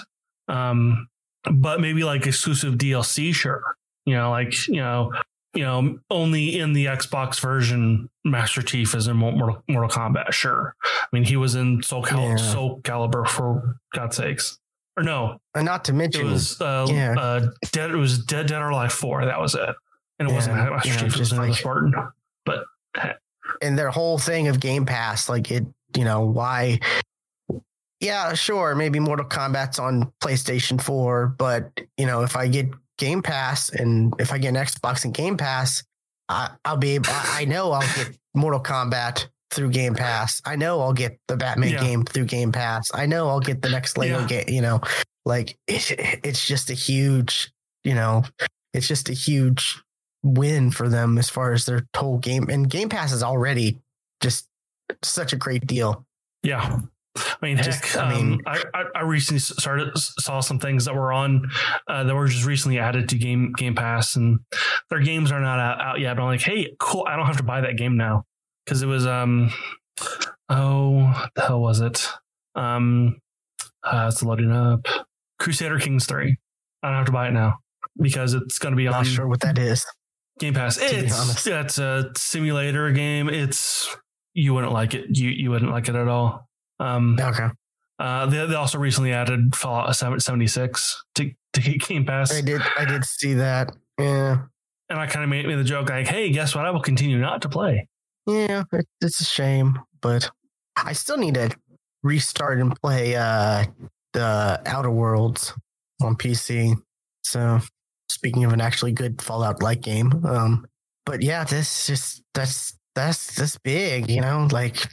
Um, but maybe like exclusive DLC, sure. You know, like you know, you know, only in the Xbox version, Master Chief is in Mortal, Mortal Kombat. Sure, I mean he was in Soul, Cal- Yeah. Soul Calibur for God's sakes, or no, And not to it mention, was uh, yeah. uh, Dead. It was Dead Dead or Alive Four. That was it, and it wasn't Yeah, Master you Chief. It was like- Spartan. But and their whole thing of Game Pass, like it, you know, why? Yeah, sure, maybe Mortal Kombat's on PlayStation 4, but you know, if I get Game Pass and if I get an Xbox and Game Pass, I, I'll be able. I, I know I'll get Mortal Kombat through Game Pass. I know I'll get the Batman Yeah. game through Game Pass. I know I'll get the next Lego Yeah. game. You know, like it, it's just a huge, you know, it's just a huge win for them as far as their whole game. And Game Pass is already just such a great deal. Yeah, I mean, Just- heck, I I mean- mean, I, I, recently started saw some things that were on uh, that were just recently added to Game Game Pass, and their games are not out, out yet. But I'm like, hey, cool! I don't have to buy that game now because it was um, oh, what the hell was it? Um, uh, it's loading up. Crusader Kings three. I don't have to buy it now because it's going to be on Not sure what that is. Game Pass. It's it's a simulator game. It's you wouldn't like it. You you wouldn't like it at all. Um, Okay. uh, they, they also recently added Fallout 76 to, to Game Pass. I did I did see that. Yeah. And I kind of made, made the joke like, hey, guess what? I will continue not to play. Yeah, it, it's a shame, but I still need to restart and play uh the Outer Worlds on PC. So speaking of an actually good Fallout like game, um but yeah, this just that's that's that's big, you know, like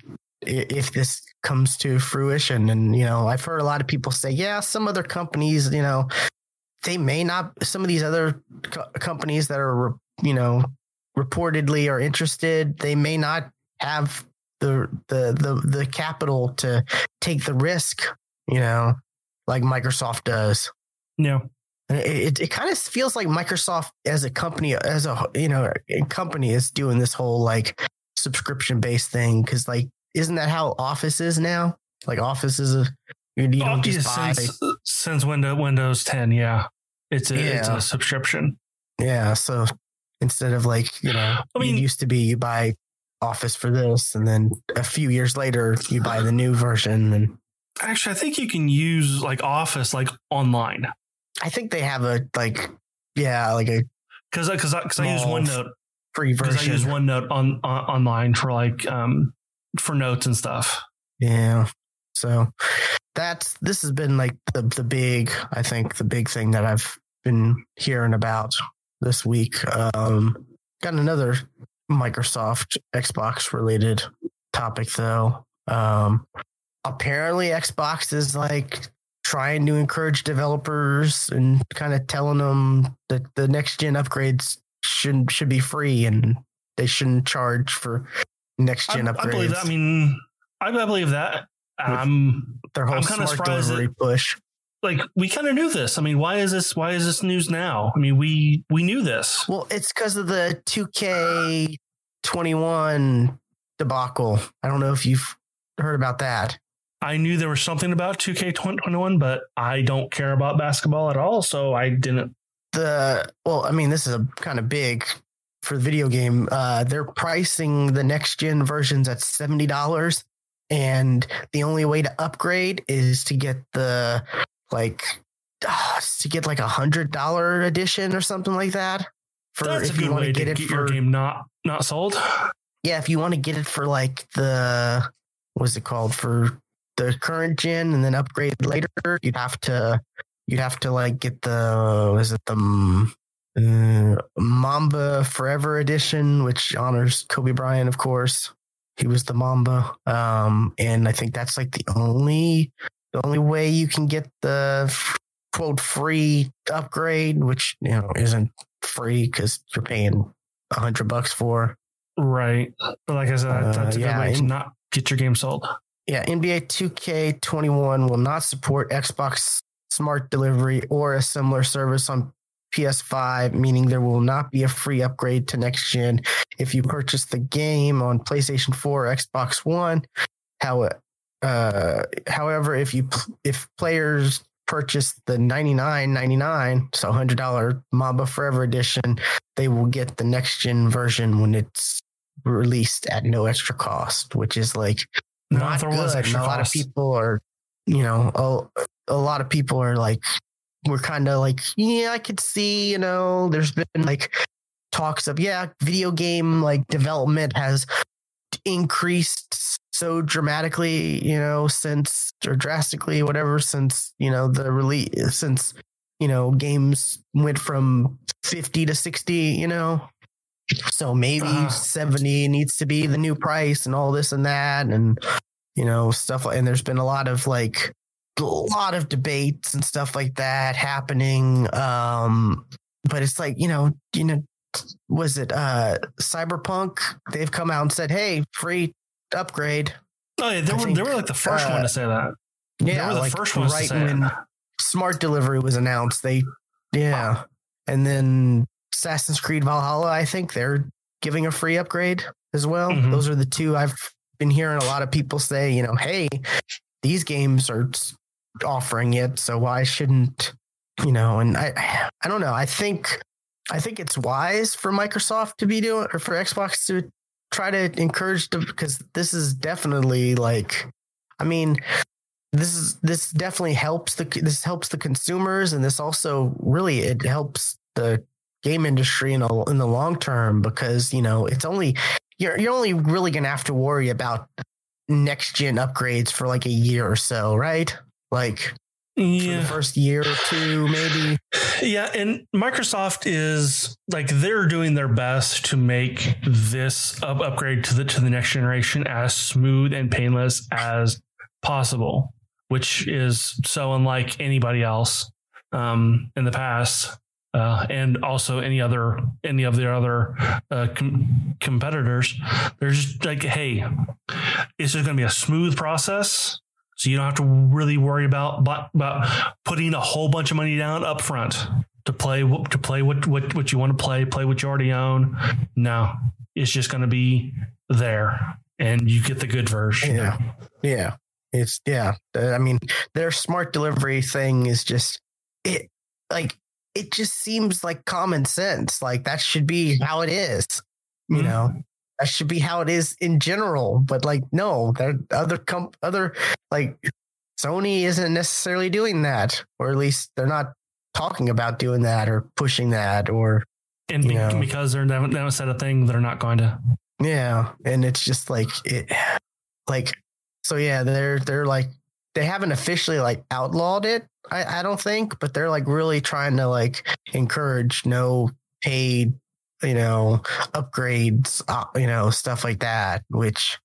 if this comes to fruition and you know, I've heard a lot of people say, yeah, some other companies, you know, they may not some of these other co- companies that are you know reportedly are interested they may not have the the the the capital to take the risk you know like microsoft does Yeah. and it, it, it kind of feels like microsoft as a company as a you know a company is doing this whole like subscription based thing because like isn't that how office is now like office is a you, you don't Office just buy since, since Windows, Windows 10. Yeah. It's a, it's a subscription. Yeah. So instead of like, you know, I mean- it used to be you buy Office for this, and then a few years later you buy the new version. And Actually, I think you can use like Office like online I think they have a like, yeah, like a because because because I use Small OneNote free version. I use OneNote on, on online for like um for notes and stuff. Yeah. So that's this has been like the the big, I think the big thing that I've been hearing about this week. Um got another Microsoft Xbox related topic though. Um apparently Xbox is like trying to encourage developers and kind of telling them that the next gen upgrades should should be free and they shouldn't charge for next I, gen I upgrades. believe that. I mean, I, I believe that. Um, their whole I'm kinda smart surprised delivery push. like we kind of knew this. I mean, why is this? Why is this news now? I mean, we we knew this. Well, it's because of the 2K21 debacle. I don't know if you've heard about that. I knew there was something about 2K21, but I don't care about basketball at all, so I didn't. The well, I mean, this is a kind of big for the video game. Uh, they're pricing the next gen versions at seventy dollars, and the only way to upgrade is to get the like uh, to get like a hundred dollar edition or something like that. For That's if you want to get it get for your game not not sold. yeah, if you want to get it for like the what's it called for the current gen and then upgrade later, you'd have to you'd have to like get the is it the uh, Mamba Forever edition, which honors Kobe Bryant, of course. He was the Mamba, um, and I think that's like the only the only way you can get the quote free upgrade, which you know isn't free because you're paying a hundred bucks for. Right. But like I said, Uh, that's a good yeah, way to not get your game sold. Yeah, NBA 2K21 will not support Xbox Smart Delivery or a similar service on PS5, meaning there will not be a free upgrade to next gen if you purchase the game on PlayStation 4 or Xbox One. How, uh, however, if you if players purchase the 99.99, so $100 Mamba Forever edition, they will get the next gen version when it's released at no extra cost, which is like No, not if there was good. a lot of people are, you know, a, a lot of people are like, we're kind of like, yeah, I could see, you know, there's been like talks of, yeah, video game like development has increased so dramatically, you know, since or drastically, whatever, since, you know, the release, since, you know, games went from 50 to 60, you know. So maybe Uh. 70 needs to be the new price and all this and that. And, you know, stuff and there's been a lot of like, a lot of debates and stuff like that happening. Um, but it's like, you know, you know, was it uh Cyberpunk? They've come out and said, "Hey, free upgrade." Oh yeah, they I were think, they were like the first uh, one to say that. Yeah, were the like first ones to right when smart delivery was announced, they yeah, and then Assassin's Creed Valhalla, I think they're giving a free upgrade as well. Mhm. Those are the two I've been hearing a lot of people say. You know, hey, these games are offering it, so why shouldn't you know? And I I don't know. I think I think it's wise for Microsoft to be doing or for Xbox to try to encourage them because this is definitely like I mean this is this definitely helps the this helps the consumers and this also really it helps the game industry in the in the long term because you know it's only you're you're only really going to have to worry about next gen upgrades for like a year or so right like for the first year or two maybe? Yeah, and Microsoft is like they're doing their best to make this up- upgrade to the to the next generation as smooth and painless as possible, which is so unlike anybody else um, in the past. Uh, and also any other any of the other uh, com- competitors, they're just like, hey, it's just going to be a smooth process, so you don't have to really worry about about, about putting a whole bunch of money down up front to play to play what what what you want to play, play what you already own. No, it's just going to be there, and you get the good version. Yeah. Yeah. It's yeah. Uh, I mean, their smart delivery thing is just it like it just seems like common sense. Like that should be how it is. You Mhm. know, that should be how it is in general. But like, no, there other comp other like Sony isn't necessarily doing that, or at least they're not talking about doing that or pushing that or And be, because they're they haven't, they haven't said a thing, they're not going to. Yeah, and it's just like it, like so. Yeah, they're they're like they haven't officially like outlawed it. I I don't think, but they're like really trying to like encourage no paid, you know, upgrades, uh, you know, stuff like that. Which,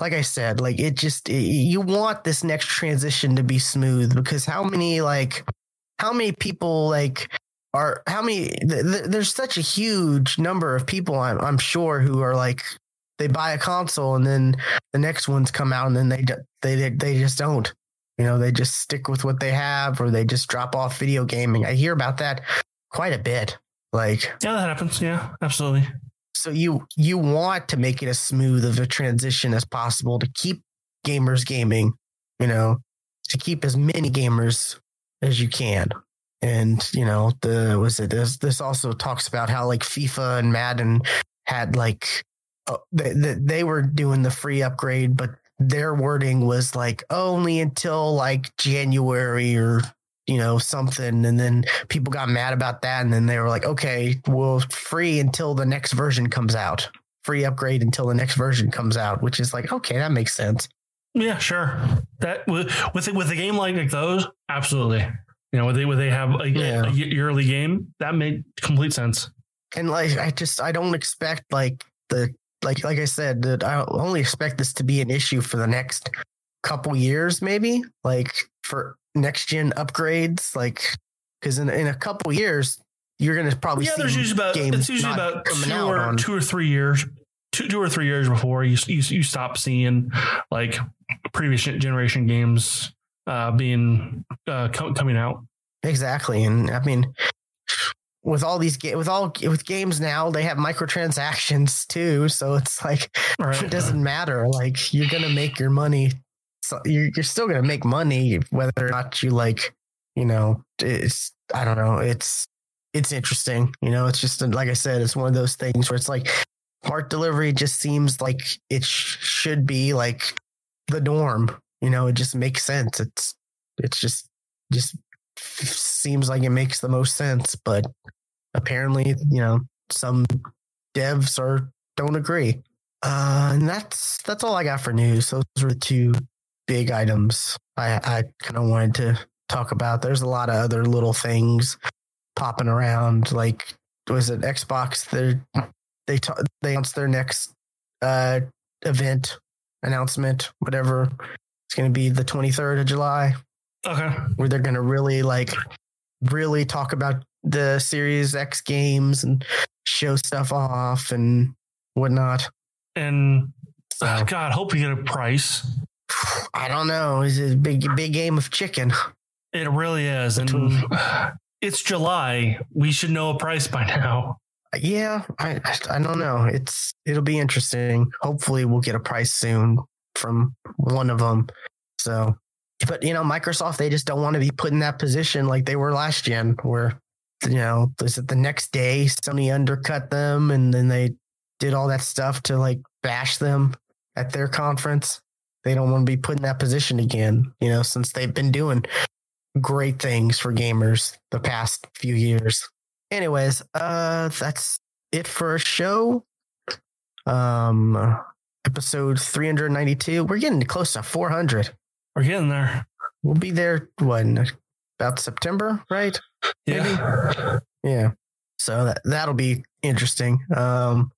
like I said, like it just it, you want this next transition to be smooth because how many like how many people like are how many th- th- there's such a huge number of people I'm, I'm sure who are like they buy a console and then the next ones come out and then they they, they just don't you know they just stick with what they have or they just drop off video gaming i hear about that quite a bit like Yeah, that happens. Yeah, absolutely. so you you want to make it as smooth of a transition as possible to keep gamers gaming you know to keep as many gamers as you can and you know the was it this this also talks about how like fifa and madden had like uh, they, they, they were doing the free upgrade but their wording was like only until like january or you know something and then people got mad about that and then they were like okay well free until the next version comes out free upgrade until the next version comes out which is like okay that makes sense Yeah, sure. That with with, with a game like, those, absolutely. You know, where they where they have a, Yeah. a yearly game, that made complete sense. and like i just i don't expect like the like like i said that i only expect this to be an issue for the next couple years maybe like for next gen upgrades like because in, in a couple years you're gonna probably yeah, see there's usually about games it's usually about two or on- two or three years, two two or three years before you you, you stop seeing like previous generation games uh, being uh, co- coming out. Exactly, and I mean, with all these ga- with all with games now, they have microtransactions too. So it's like right. it doesn't matter. Like you're gonna make your money. You're you're still gonna make money whether or not you like. You know, it's I don't know. It's it's interesting. You know, it's just like I said, it's one of those things where it's like smart delivery just seems like it sh- should be like the norm. You know, it just makes sense. It's it's just just seems like it makes the most sense, but apparently, you know, some devs are don't agree. Uh, and that's that's all I got for news. Those were the two big items I I kind of wanted to talk about. There's a lot of other little things popping around. Like was it Xbox? They they ta- they announced their next uh event announcement, whatever. It's going to be the 23rd of July Okay. where they're going to really like really talk about the Series X games and show stuff off and whatnot. And So God, hope we get a price I don't know. It's a big, big game of chicken. It really is. And it's July. We should know a price by now. Yeah, I I don't know. It's it'll be interesting. Hopefully, we'll get a price soon from one of them. So, but you know, Microsoft they just don't want to be put in that position like they were last gen, where you know, is it the next day Sony undercut them and then they did all that stuff to like bash them at their conference. They don't want to be put in that position again, you know, since they've been doing great things for gamers the past few years. Anyways, uh that's it for a show. Um episode 392. We're getting close to 400. We're getting there. We'll be there when about September, right? Yeah. Maybe? Yeah. So that that'll be interesting. Um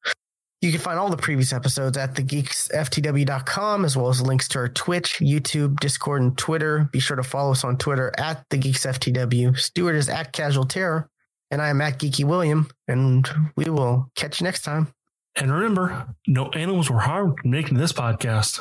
you can find all the previous episodes at thegeeksftw.com as well as links to our Twitch, YouTube, Discord, and Twitter. Be sure to follow us on Twitter at thegeeksftw. Stuart is at Casual Terror, and I am at Geeky William, and we will catch you next time. And remember, no animals were harmed making this podcast.